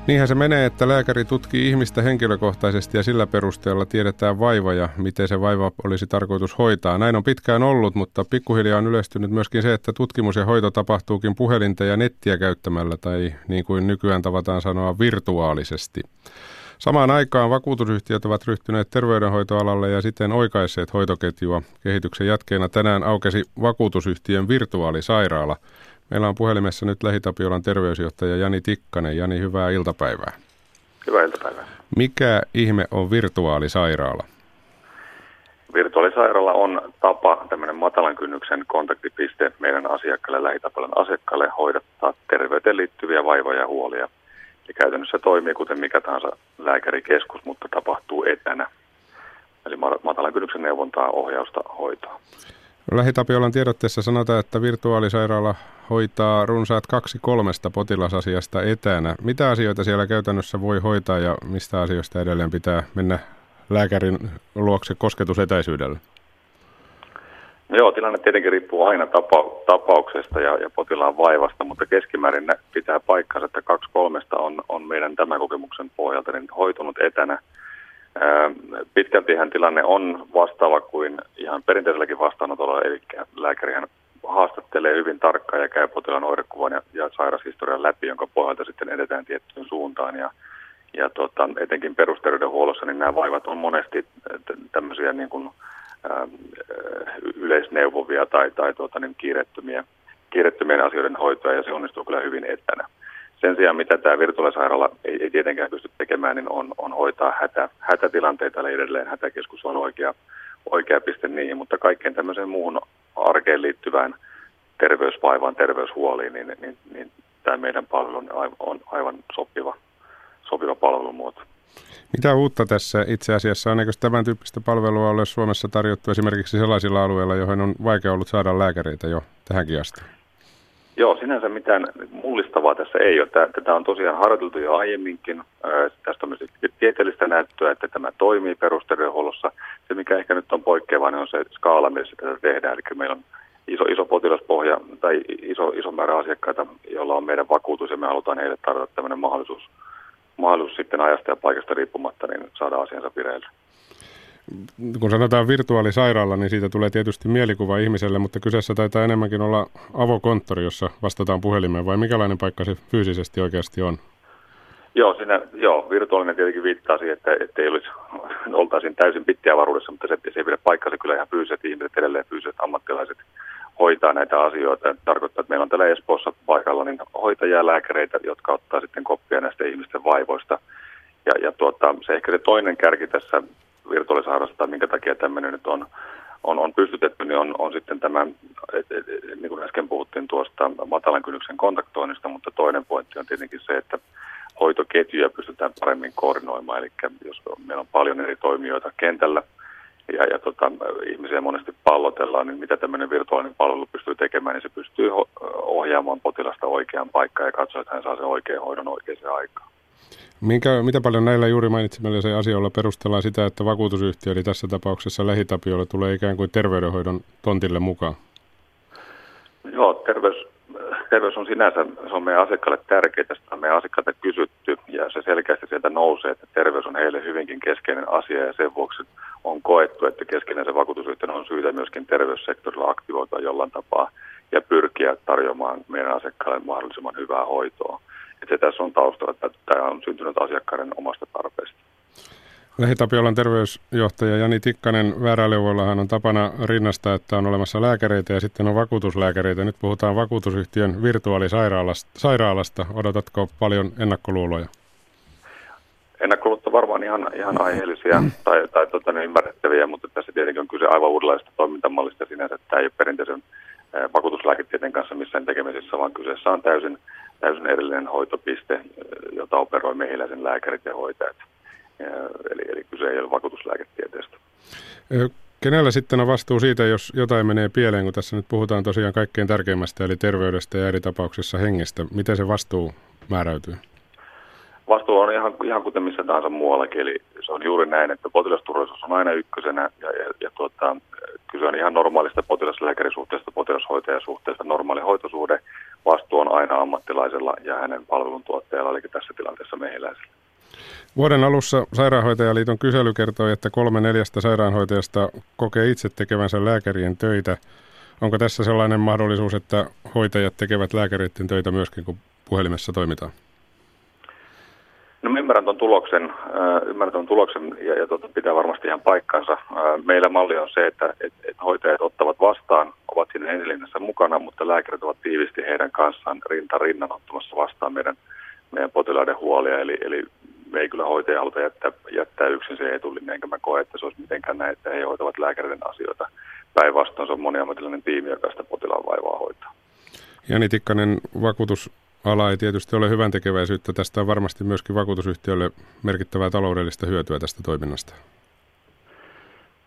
Niinhän se menee, että lääkäri tutkii ihmistä henkilökohtaisesti ja sillä perusteella tiedetään vaiva ja miten se vaiva olisi tarkoitus hoitaa. Näin on pitkään ollut, mutta pikkuhiljaa on yleistynyt myöskin se, että tutkimus ja hoito tapahtuukin puhelinta ja nettiä käyttämällä tai niin kuin nykyään tavataan sanoa virtuaalisesti. Samaan aikaan vakuutusyhtiöt ovat ryhtyneet terveydenhoitoalalle ja siten oikaisseet hoitoketjua. Kehityksen jatkeena tänään aukesi vakuutusyhtiön virtuaalisairaala. Meillä on puhelimessa nyt Lähitapiolan terveysjohtaja Jani Tikkanen. Jani, hyvää iltapäivää. Hyvää iltapäivää. Mikä ihme on virtuaalisairaala? Virtuaalisairaala on tapa, tämmöinen matalan kynnyksen kontaktipiste meidän asiakkaille, Lähitapiolan asiakkaille hoidattaa terveyteen liittyviä vaivoja ja huolia. Ja käytännössä toimii kuten mikä tahansa lääkärikeskus, mutta tapahtuu etänä. Eli matalan kynnyksen neuvontaa, ohjausta, hoitoa. Lähitapiolan tiedotteessa sanotaan, että virtuaalisairaala hoitaa runsaat kaksi kolmesta potilasasiasta etänä. Mitä asioita siellä käytännössä voi hoitaa ja mistä asioista edelleen pitää mennä lääkärin luokse kosketusetäisyydellä? No joo, tilanne tietenkin riippuu aina tapa, tapauksesta ja, ja potilaan vaivasta, mutta keskimäärin pitää paikkansa, että kaksi kolmesta on, on meidän tämän kokemuksen pohjalta niin hoitunut etänä – Pitkältihän tilanne on vastaava kuin ihan perinteiselläkin vastaanotolla, eli lääkärihän haastattelee hyvin tarkkaan ja käy potilaan oirekuvan ja, ja sairashistorian läpi, jonka pohjalta sitten edetään tiettyyn suuntaan. Ja, ja tota, etenkin perusterveydenhuollossa niin nämä vaivat on monesti tämmöisiä niin kuin, ä, yleisneuvovia tai, tai tuota, niin kiirettömiä, kiirettömien asioiden hoitoa ja se onnistuu kyllä hyvin etänä. Sen sijaan, mitä tämä virtuaalisairaala ei, ei tietenkään pysty tekemään, niin on, on hoitaa hätä, hätätilanteita, eli edelleen hätäkeskus on oikea, oikea piste niihin, mutta kaikkeen tämmöiseen muuhun arkeen liittyvään terveysvaivaan, terveyshuoliin, niin, niin, niin tämä meidän palvelu on aivan sopiva, sopiva palvelumuoto. Mitä uutta tässä itse asiassa on? Eikö tämän tyyppistä palvelua ole Suomessa tarjottu esimerkiksi sellaisilla alueilla, joihin on vaikea ollut saada lääkäreitä jo tähänkin asti? Joo, sinänsä mitään mullistavaa tässä ei ole. Tätä on tosiaan harjoiteltu jo aiemminkin. Tästä on myös tieteellistä näyttöä, että tämä toimii perusterveydenhuollossa. Se, mikä ehkä nyt on poikkeava, niin on se skaala, missä tätä tehdään. Eli meillä on iso, iso potilaspohja tai iso, iso määrä asiakkaita, joilla on meidän vakuutus ja me halutaan heille tarjota tämmöinen mahdollisuus, mahdollisuus sitten ajasta ja paikasta riippumatta niin saada asiansa vireille kun sanotaan virtuaalisairaala, niin siitä tulee tietysti mielikuva ihmiselle, mutta kyseessä taitaa enemmänkin olla avokonttori, jossa vastataan puhelimeen, vai mikälainen paikka se fyysisesti oikeasti on? Joo, siinä, joo virtuaalinen tietenkin viittaa siihen, että, että ei olisi, oltaisiin täysin pittiavaruudessa, mutta se, se ei pidä paikkansa kyllä ihan fyysiset ihmiset, edelleen fyysiset ammattilaiset hoitaa näitä asioita. Tarkoittaa, että meillä on täällä Espoossa paikalla niin hoitajia ja lääkäreitä, jotka ottaa sitten koppia näistä ihmisten vaivoista. Ja, ja tuota, se ehkä se toinen kärki tässä virtuaalisairaalasta tai minkä takia tämmöinen nyt on, on, on pystytetty, niin on, on sitten tämä, et, et, niin kuin äsken puhuttiin tuosta matalan kynnyksen kontaktoinnista, mutta toinen pointti on tietenkin se, että hoitoketjuja pystytään paremmin koordinoimaan, eli jos meillä on paljon eri toimijoita kentällä, ja, ja tota, ihmisiä monesti pallotellaan, niin mitä tämmöinen virtuaalinen palvelu pystyy tekemään, niin se pystyy ohjaamaan potilasta oikeaan paikkaan ja katsoa, että hän saa sen oikean hoidon oikeaan aikaan. Minkä, mitä paljon näillä juuri mainitsemillisen asioilla perustellaan sitä, että vakuutusyhtiö, eli tässä tapauksessa lähitapiolle, tulee ikään kuin terveydenhoidon tontille mukaan? Joo, terveys, terveys on sinänsä, se on meidän asiakkaille tärkeää, sitä on meidän asiakkailta kysytty ja se selkeästi sieltä nousee, että terveys on heille hyvinkin keskeinen asia ja sen vuoksi on koettu, että keskeinen se vakuutusyhtiö on syytä myöskin terveyssektorilla aktivoitua jollain tapaa ja pyrkiä tarjoamaan meidän asiakkaille mahdollisimman hyvää hoitoa. Että se tässä on taustalla, että tämä on syntynyt asiakkaiden omasta tarpeesta. Lähitapiolan terveysjohtaja Jani Tikkanen vääräleuvoillahan on tapana rinnastaa, että on olemassa lääkäreitä ja sitten on vakuutuslääkäreitä. Nyt puhutaan vakuutusyhtiön virtuaalisairaalasta. Odotatko paljon ennakkoluuloja? Ennakkoluut on varmaan ihan, ihan aiheellisia tai, tai tota, niin ymmärrettäviä, mutta tässä tietenkin on kyse aivan uudenlaista toimintamallista sinänsä. että Tämä ei ole perinteisen vakuutuslääketieteen kanssa missään tekemisissä, vaan kyseessä on täysin täysin erillinen hoitopiste, jota operoi mehiläisen lääkärit ja hoitajat. Eli, eli kyse ei ole vakuutuslääketieteestä. Kenellä sitten on vastuu siitä, jos jotain menee pieleen, kun tässä nyt puhutaan tosiaan kaikkein tärkeimmästä, eli terveydestä ja eri tapauksessa hengestä. Miten se vastuu määräytyy? Vastuu on ihan, ihan kuten missä tahansa muuallakin, eli se on juuri näin, että potilasturvallisuus on aina ykkösenä ja, ja, ja tuota, kyse on ihan normaalista potilaslääkärisuhteesta, potilashoitajasuhteesta, normaali hoitosuhde. Vastuu on aina ammattilaisella ja hänen palveluntuottajalla, eli tässä tilanteessa mehiläisellä. Vuoden alussa Sairaanhoitajaliiton kysely kertoi, että kolme neljästä sairaanhoitajasta kokee itse tekevänsä lääkärien töitä. Onko tässä sellainen mahdollisuus, että hoitajat tekevät lääkäreiden töitä myöskin, kun puhelimessa toimitaan? No mä ymmärrän tuon tuloksen, äh, ymmärrän tuon tuloksen ja, ja tuota, pitää varmasti ihan paikkansa. Äh, meillä malli on se, että et, et hoitajat ottavat vastaan, ovat siinä ensilinjassa mukana, mutta lääkärit ovat tiivisti heidän kanssaan rinta rinnan ottamassa vastaan meidän, meidän potilaiden huolia. Eli, eli me ei kyllä hoitaja haluta jättää, jättää yksin se etulinja, enkä mä koe, että se olisi mitenkään näin, että he hoitavat lääkäreiden asioita. Päinvastoin se on moniammatillinen tiimi, joka sitä potilaan vaivaa hoitaa. Jani Tikkanen, vakuutusala ei tietysti ole hyvän tekeväisyyttä. Tästä on varmasti myöskin vakuutusyhtiölle merkittävää taloudellista hyötyä tästä toiminnasta.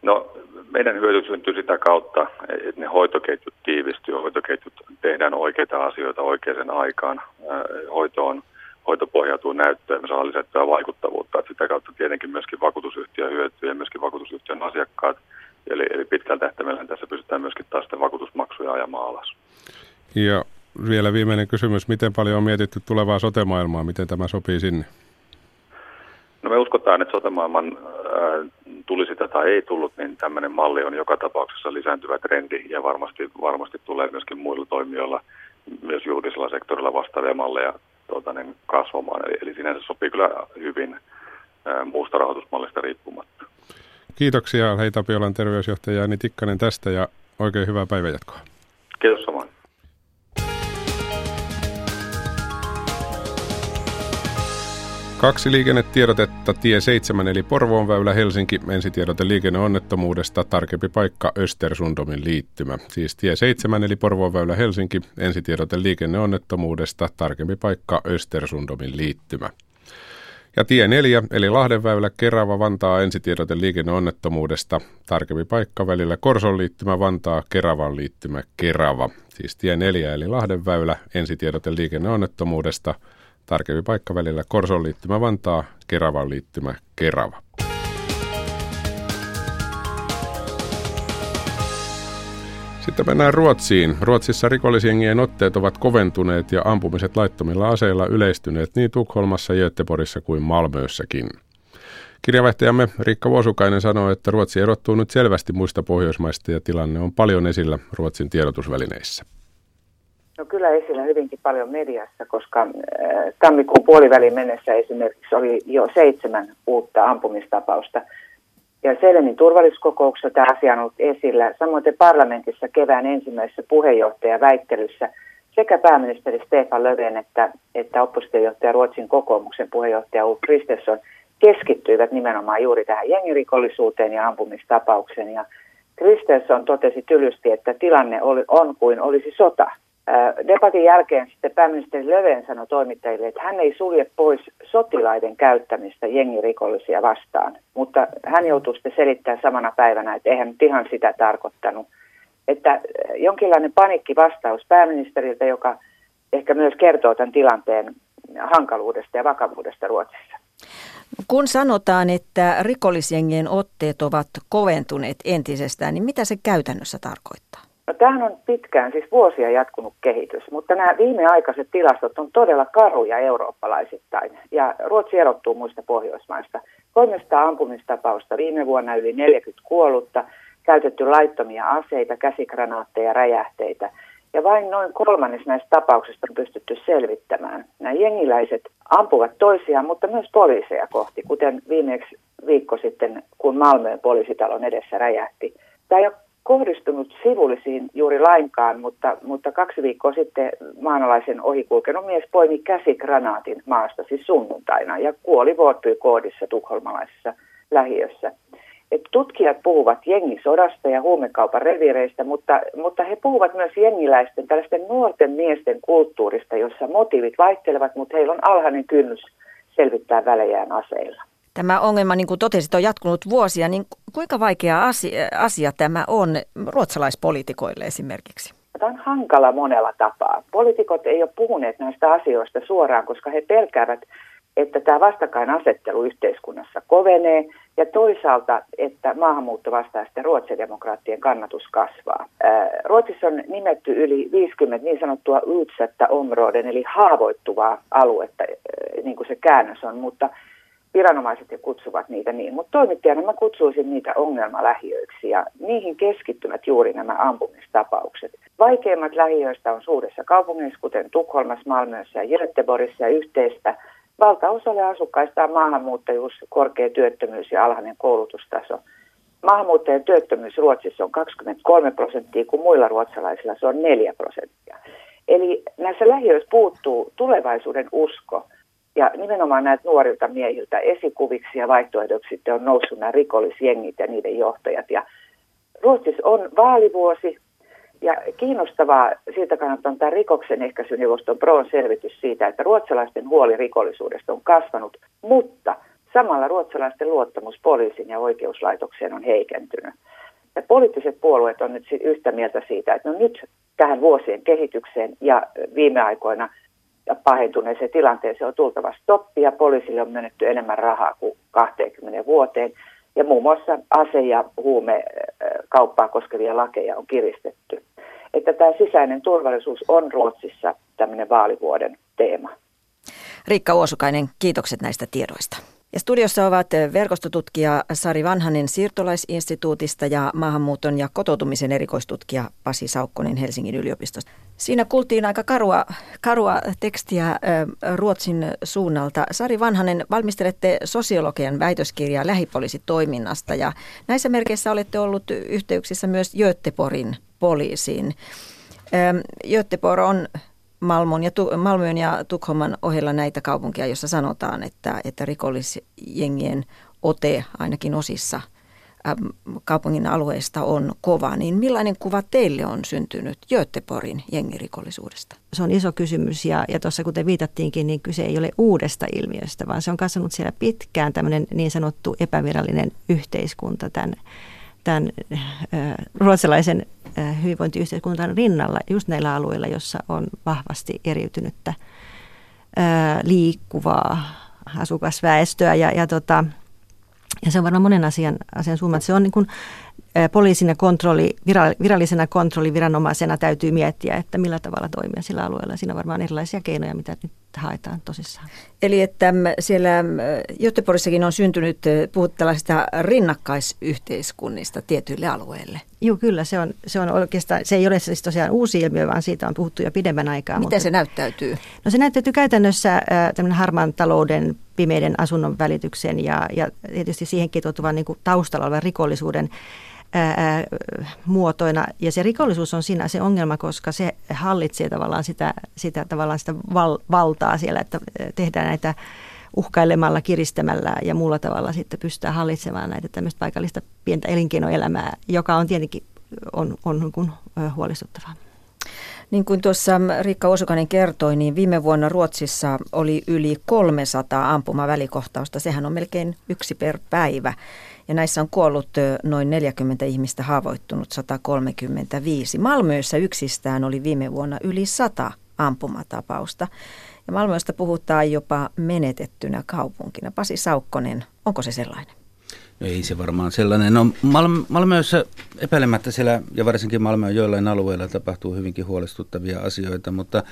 No, meidän hyöty syntyy sitä kautta, että ne hoitoketjut tiivistyy, hoitoketjut tehdään oikeita asioita oikeaan aikaan. Hoito on hoito pohjautuu näyttöön, me saa lisättyä vaikuttavuutta. Että sitä kautta tietenkin myöskin vakuutusyhtiö hyötyy ja myöskin vakuutusyhtiön asiakkaat. Eli, eli pitkällä tähtäimellä tässä pystytään myöskin taas vakuutusmaksuja ajamaan alas. Ja vielä viimeinen kysymys. Miten paljon on mietitty tulevaa sotemaailmaa? Miten tämä sopii sinne? No me uskotaan, että sotemaailman äh, tuli sitä tai ei tullut, niin tämmöinen malli on joka tapauksessa lisääntyvä trendi ja varmasti, varmasti tulee myöskin muilla toimijoilla, myös julkisella sektorilla vastaavia malleja tuota, niin kasvamaan. Eli, eli sinänsä sopii kyllä hyvin ää, muusta rahoitusmallista riippumatta. Kiitoksia Hei Tapiolan terveysjohtaja Jani Tikkanen tästä ja oikein hyvää päivänjatkoa. Kiitos samoin. Kaksi liikennetiedotetta tie 7 eli Porvoon väylä Helsinki, ensitiedote liikenneonnettomuudesta, tarkempi paikka Östersundomin liittymä. Siis tie 7 eli Porvoon väylä Helsinki, ensitiedote liikenneonnettomuudesta, tarkempi paikka Östersundomin liittymä. Ja tie 4 eli Lahdenväylä Kerava Vantaa ensitiedote liikenneonnettomuudesta, tarkempi paikka välillä Korson liittymä Vantaa Keravan liittymä Kerava. Siis tie 4 eli Lahdenväylä ensitiedote liikenneonnettomuudesta, Tarkempi paikka välillä Korson liittymä Vantaa, Keravan liittymä Kerava. Sitten mennään Ruotsiin. Ruotsissa rikollisjengien otteet ovat koventuneet ja ampumiset laittomilla aseilla yleistyneet niin Tukholmassa, Göteborgissa kuin Malmössäkin. Kirjavaihtajamme Riikka Vuosukainen sanoo, että Ruotsi erottuu nyt selvästi muista Pohjoismaista ja tilanne on paljon esillä Ruotsin tiedotusvälineissä. No kyllä esillä hyvinkin paljon mediassa, koska äh, tammikuun puolivälin mennessä esimerkiksi oli jo seitsemän uutta ampumistapausta. Ja Selenin turvallisuuskokouksessa tämä asia on ollut esillä. Samoin parlamentissa kevään ensimmäisessä puheenjohtajaväittelyssä sekä pääministeri Stefan Löfven että, että oppositiojohtaja Ruotsin kokoomuksen puheenjohtaja Ulf Kristersson keskittyivät nimenomaan juuri tähän jengirikollisuuteen ja ampumistapaukseen. Ja Kristersson totesi tylysti, että tilanne oli, on kuin olisi sota Debatin jälkeen sitten pääministeri Löven sanoi toimittajille, että hän ei sulje pois sotilaiden käyttämistä jengirikollisia vastaan, mutta hän joutuu sitten selittämään samana päivänä, että eihän nyt ihan sitä tarkoittanut. Että jonkinlainen vastaus pääministeriltä, joka ehkä myös kertoo tämän tilanteen hankaluudesta ja vakavuudesta Ruotsissa. Kun sanotaan, että rikollisjengien otteet ovat koventuneet entisestään, niin mitä se käytännössä tarkoittaa? No, tämähän on pitkään, siis vuosia jatkunut kehitys, mutta nämä viimeaikaiset tilastot on todella karuja eurooppalaisittain. Ja Ruotsi erottuu muista Pohjoismaista. 300 ampumistapausta, viime vuonna yli 40 kuollutta, käytetty laittomia aseita, käsikranaatteja, räjähteitä. Ja vain noin kolmannes näistä tapauksista on pystytty selvittämään. Nämä jengiläiset ampuvat toisiaan, mutta myös poliiseja kohti, kuten viimeksi viikko sitten, kun Malmöön poliisitalon edessä räjähti. Tämä ei ole kohdistunut sivullisiin juuri lainkaan, mutta, mutta kaksi viikkoa sitten maanalaisen ohikulkenut mies poimi käsikranaatin maasta siis sunnuntaina ja kuoli koodissa tukholmalaisessa lähiössä. Et tutkijat puhuvat jengisodasta ja huumekaupan revireistä, mutta, mutta he puhuvat myös jengiläisten, tällaisten nuorten miesten kulttuurista, jossa motiivit vaihtelevat, mutta heillä on alhainen kynnys selvittää välejään aseilla. Tämä ongelma, niin kuin totesit, on jatkunut vuosia, niin kuinka vaikea asia, asia tämä on ruotsalaispoliitikoille esimerkiksi? Tämä on hankala monella tapaa. Poliitikot ei ole puhuneet näistä asioista suoraan, koska he pelkäävät, että tämä vastakkainasettelu yhteiskunnassa kovenee ja toisaalta, että maahanmuutto vastaa sitten ruotsidemokraattien kannatus kasvaa. Ruotsissa on nimetty yli 50 niin sanottua utsatta områden, eli haavoittuvaa aluetta, niin kuin se käännös on, mutta viranomaiset jo kutsuvat niitä niin. Mutta toimittajana mä kutsuisin niitä ongelmalähiöiksi ja niihin keskittyvät juuri nämä ampumistapaukset. Vaikeimmat lähiöistä on suurissa kaupungeissa, kuten Tukholmassa, Malmössä ja Göteborgissa ja yhteistä – Valtaosalle asukkaista on maahanmuuttajuus, korkea työttömyys ja alhainen koulutustaso. Maahanmuuttajien työttömyys Ruotsissa on 23 prosenttia, kun muilla ruotsalaisilla se on 4 prosenttia. Eli näissä lähiöissä puuttuu tulevaisuuden usko. Ja nimenomaan näitä nuorilta miehiltä esikuviksi ja vaihtoehdoksi sitten on noussut nämä rikollisjengit ja niiden johtajat. Ja Ruotsissa on vaalivuosi, ja kiinnostavaa siitä kannattaa tämä rikoksen ehkäisyneuvoston Proon selvitys siitä, että ruotsalaisten huoli rikollisuudesta on kasvanut, mutta samalla ruotsalaisten luottamus poliisin ja oikeuslaitokseen on heikentynyt. Ja poliittiset puolueet on nyt yhtä mieltä siitä, että no nyt tähän vuosien kehitykseen ja viime aikoina pahentuneeseen tilanteeseen on tultava stoppi ja poliisille on myönnetty enemmän rahaa kuin 20 vuoteen. Ja muun muassa ase- ja huumekauppaa koskevia lakeja on kiristetty että tämä sisäinen turvallisuus on Ruotsissa tämmöinen vaalivuoden teema. Riikka Uosukainen, kiitokset näistä tiedoista. Ja studiossa ovat verkostotutkija Sari Vanhanen siirtolaisinstituutista ja maahanmuuton ja kotoutumisen erikoistutkija Pasi Saukkonen Helsingin yliopistosta. Siinä kuultiin aika karua, karua tekstiä Ruotsin suunnalta. Sari Vanhanen, valmistelette sosiologian väitöskirjaa lähipoliisitoiminnasta ja näissä merkeissä olette ollut yhteyksissä myös Göteborgin poliisiin. Göteborg on Malmön ja, Malmön ja Tukholman ohella näitä kaupunkia, joissa sanotaan, että, että rikollisjengien ote ainakin osissa kaupungin alueista on kova, niin millainen kuva teille on syntynyt Göteborgin jengirikollisuudesta? Se on iso kysymys ja, ja tuossa kuten viitattiinkin, niin kyse ei ole uudesta ilmiöstä, vaan se on kasvanut siellä pitkään tämmöinen niin sanottu epävirallinen yhteiskunta tämän tämän ruotsalaisen hyvinvointiyhteiskunnan rinnalla just näillä alueilla, jossa on vahvasti eriytynyttä liikkuvaa asukasväestöä ja, ja, tota, ja se on varmaan monen asian, asian summa. Se on niin kuin, poliisina kontrolli, virallisena kontrolliviranomaisena täytyy miettiä, että millä tavalla toimia sillä alueella. Siinä on varmaan erilaisia keinoja, mitä nyt haetaan tosissaan. Eli että siellä Göteborgissakin on syntynyt, puhut tällaisista rinnakkaisyhteiskunnista tietyille alueille. Joo, kyllä. Se on, se on oikeastaan, se ei ole siis tosiaan uusi ilmiö, vaan siitä on puhuttu jo pidemmän aikaa. Miten mutta, se näyttäytyy? No se näyttäytyy käytännössä äh, harmaan talouden, pimeiden asunnon välityksen ja, ja tietysti siihen kitoutuvan niin taustalla olevan rikollisuuden ää, muotoina. Ja se rikollisuus on siinä se ongelma, koska se hallitsee tavallaan sitä, sitä, tavallaan sitä val, valtaa siellä, että tehdään näitä uhkailemalla, kiristämällä ja muulla tavalla sitten pystytään hallitsemaan näitä tämmöistä paikallista pientä elinkeinoelämää, joka on tietenkin on, on niin kuin huolestuttavaa. Niin kuin tuossa Riikka Osukainen kertoi, niin viime vuonna Ruotsissa oli yli 300 ampumavälikohtausta. Sehän on melkein yksi per päivä. Ja näissä on kuollut noin 40 ihmistä, haavoittunut 135. Malmössä yksistään oli viime vuonna yli 100 ampumatapausta. Ja Malmöstä puhutaan jopa menetettynä kaupunkina. Pasi Saukkonen, onko se sellainen? Ei se varmaan sellainen. No Mal- Malmössä epäilemättä siellä ja varsinkin Malmöön joillain alueilla tapahtuu hyvinkin huolestuttavia asioita, mutta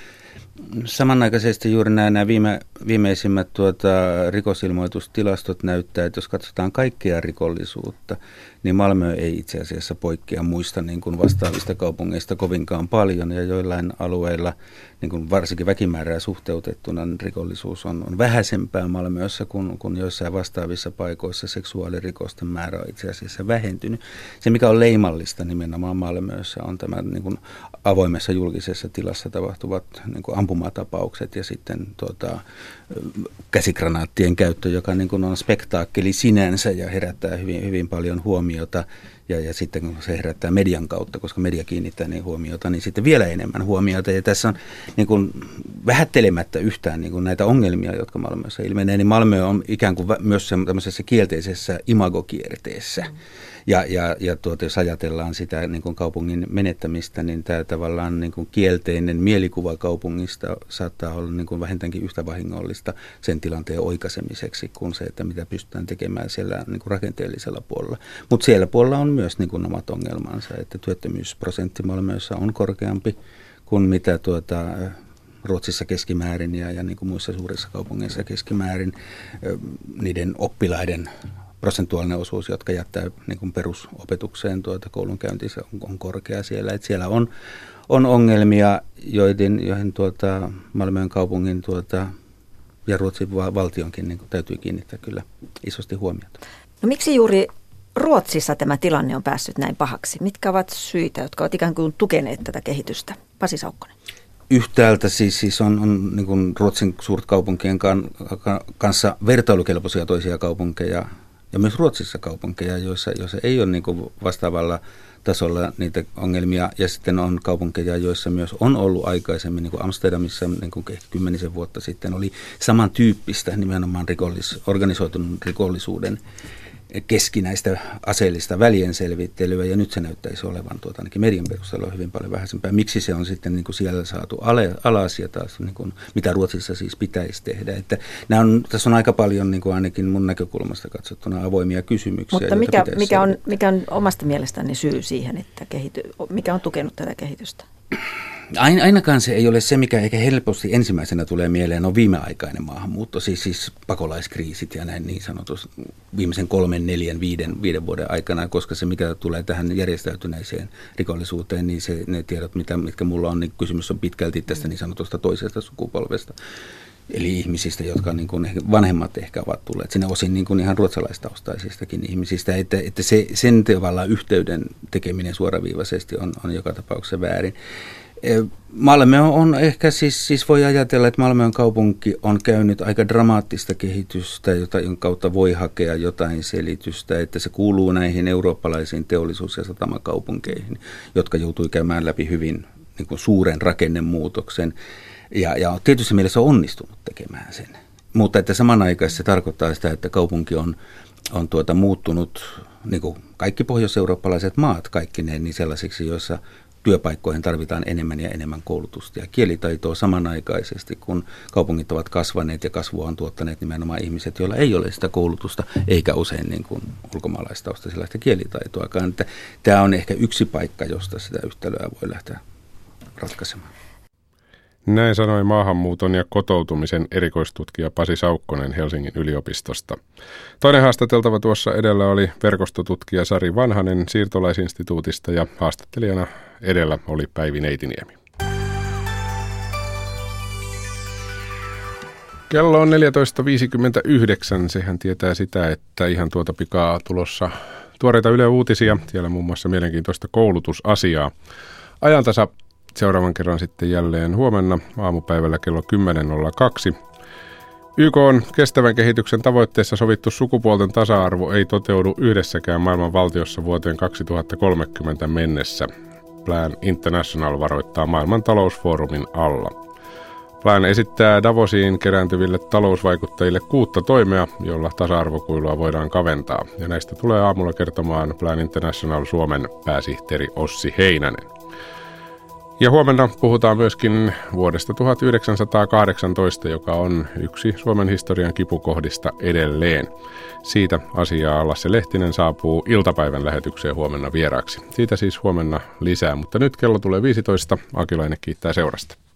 samanaikaisesti juuri nämä, nämä viime, viimeisimmät tuota, rikosilmoitustilastot näyttää, että jos katsotaan kaikkea rikollisuutta, niin Malmö ei itse asiassa poikkea muista niin kuin vastaavista kaupungeista kovinkaan paljon ja joillain alueilla, niin kuin varsinkin väkimäärää suhteutettuna, niin rikollisuus on, on vähäisempää Malmössä kuin, kuin joissain vastaavissa paikoissa seksuaalirikosten määrä on itse asiassa vähentynyt. Se, mikä on leimallista nimenomaan Malmössä, on tämä niin kuin avoimessa julkisessa tilassa tapahtuvat niin kuin ampumatapaukset ja sitten tuota, käsikranaattien käyttö, joka niin kuin on spektaakkeli sinänsä ja herättää hyvin, hyvin paljon huomiota. ja, ja sitten kun se herättää median kautta, koska media kiinnittää niin huomiota, niin sitten vielä enemmän huomiota. Ja tässä on niin kuin, vähättelemättä yhtään niin kuin näitä ongelmia, jotka Malmössä ilmenee, niin Malmö on ikään kuin myös tämmöisessä kielteisessä imagokierteessä. Mm. Ja, ja, ja tuota, jos ajatellaan sitä niin kuin kaupungin menettämistä, niin tämä tavallaan niin kuin kielteinen mielikuva kaupungista saattaa olla niin kuin vähintäänkin yhtä vahingollista sen tilanteen oikaisemiseksi kuin se, että mitä pystytään tekemään siellä niin kuin rakenteellisella puolella. Mutta siellä puolella on myös niin kuin omat ongelmansa, että työttömyysprosentti Malmössä on korkeampi kuin mitä tuota, Ruotsissa keskimäärin ja, ja niin kuin muissa suurissa kaupungeissa keskimäärin niiden oppilaiden prosentuaalinen osuus, jotka jättää niin kuin perusopetukseen tuota koulunkäyntissä on, on korkea siellä. Et siellä on, on ongelmia, joihin, joihin tuota, Malmön kaupungin tuota, ja Ruotsin valtionkin niin kuin täytyy kiinnittää kyllä isosti huomiota. No miksi juuri Ruotsissa tämä tilanne on päässyt näin pahaksi? Mitkä ovat syitä, jotka ovat ikään kuin tukeneet tätä kehitystä? Pasi Saukkonen. Yhtäältä siis, siis on, on niin kuin Ruotsin suurt kaupunkien kan, kanssa vertailukelpoisia toisia kaupunkeja ja myös Ruotsissa kaupunkeja, joissa, joissa ei ole niin kuin vastaavalla tasolla niitä ongelmia. Ja sitten on kaupunkeja, joissa myös on ollut aikaisemmin, niin kuin Amsterdamissa niin kuin kymmenisen vuotta sitten, oli samantyyppistä nimenomaan rikollis, organisoitunut rikollisuuden keskinäistä aseellista välienselvittelyä, ja nyt se näyttäisi olevan tuota, ainakin median perusteella hyvin paljon vähäisempää. Miksi se on sitten niin kuin siellä saatu ale, alas ja taas niin kuin, mitä Ruotsissa siis pitäisi tehdä. Että nämä on, tässä on aika paljon niin kuin ainakin mun näkökulmasta katsottuna avoimia kysymyksiä. Mutta mikä, mikä, on, mikä on omasta mielestäni syy siihen, että kehity, mikä on tukenut tätä kehitystä? Ainakaan se ei ole se, mikä ehkä helposti ensimmäisenä tulee mieleen, on viimeaikainen maahanmuutto, siis, siis pakolaiskriisit ja näin niin sanotus viimeisen kolmen, neljän, viiden, viiden vuoden aikana, koska se, mikä tulee tähän järjestäytyneeseen rikollisuuteen, niin se, ne tiedot, mitä, mitkä mulla on, niin kysymys on pitkälti tästä niin sanotusta toisesta sukupolvesta. Eli ihmisistä, jotka niin kuin vanhemmat ehkä ovat tulleet sinne osin niin kuin ihan ruotsalaistaustaisistakin ihmisistä, että, että se, sen tavallaan yhteyden tekeminen suoraviivaisesti on, on joka tapauksessa väärin. E, Malmö on ehkä siis, siis voi ajatella, että Malmön kaupunki on käynyt aika dramaattista kehitystä, jota, jonka kautta voi hakea jotain selitystä, että se kuuluu näihin eurooppalaisiin teollisuus- ja satamakaupunkeihin, jotka joutui käymään läpi hyvin niin kuin suuren rakennemuutoksen. Ja, ja tietysti mielessä on onnistunut tekemään sen. Mutta että samanaikaisesti se tarkoittaa sitä, että kaupunki on, on tuota muuttunut, niin kuin kaikki pohjois-eurooppalaiset maat, kaikki ne, niin sellaisiksi, joissa työpaikkoihin tarvitaan enemmän ja enemmän koulutusta ja kielitaitoa samanaikaisesti, kun kaupungit ovat kasvaneet ja kasvua on tuottaneet nimenomaan ihmiset, joilla ei ole sitä koulutusta, eikä usein niin kuin ulkomaalaistausta sellaista kielitaitoakaan. Että tämä on ehkä yksi paikka, josta sitä yhtälöä voi lähteä ratkaisemaan. Näin sanoi maahanmuuton ja kotoutumisen erikoistutkija Pasi Saukkonen Helsingin yliopistosta. Toinen haastateltava tuossa edellä oli verkostotutkija Sari Vanhanen siirtolaisinstituutista ja haastattelijana edellä oli Päivi Neitiniemi. Kello on 14.59. Sehän tietää sitä, että ihan tuota pikaa tulossa tuoreita Yle Uutisia. Siellä muun muassa mielenkiintoista koulutusasiaa. Ajantasa seuraavan kerran sitten jälleen huomenna aamupäivällä kello 10.02. YK on kestävän kehityksen tavoitteessa sovittu sukupuolten tasa-arvo ei toteudu yhdessäkään maailman valtiossa vuoteen 2030 mennessä. Plan International varoittaa maailman talousfoorumin alla. Plan esittää Davosiin kerääntyville talousvaikuttajille kuutta toimea, jolla tasa-arvokuilua voidaan kaventaa. Ja näistä tulee aamulla kertomaan Plan International Suomen pääsihteeri Ossi Heinänen. Ja huomenna puhutaan myöskin vuodesta 1918, joka on yksi Suomen historian kipukohdista edelleen. Siitä asiaa Lasse Lehtinen saapuu iltapäivän lähetykseen huomenna vieraaksi. Siitä siis huomenna lisää, mutta nyt kello tulee 15. Akilainen kiittää seurasta.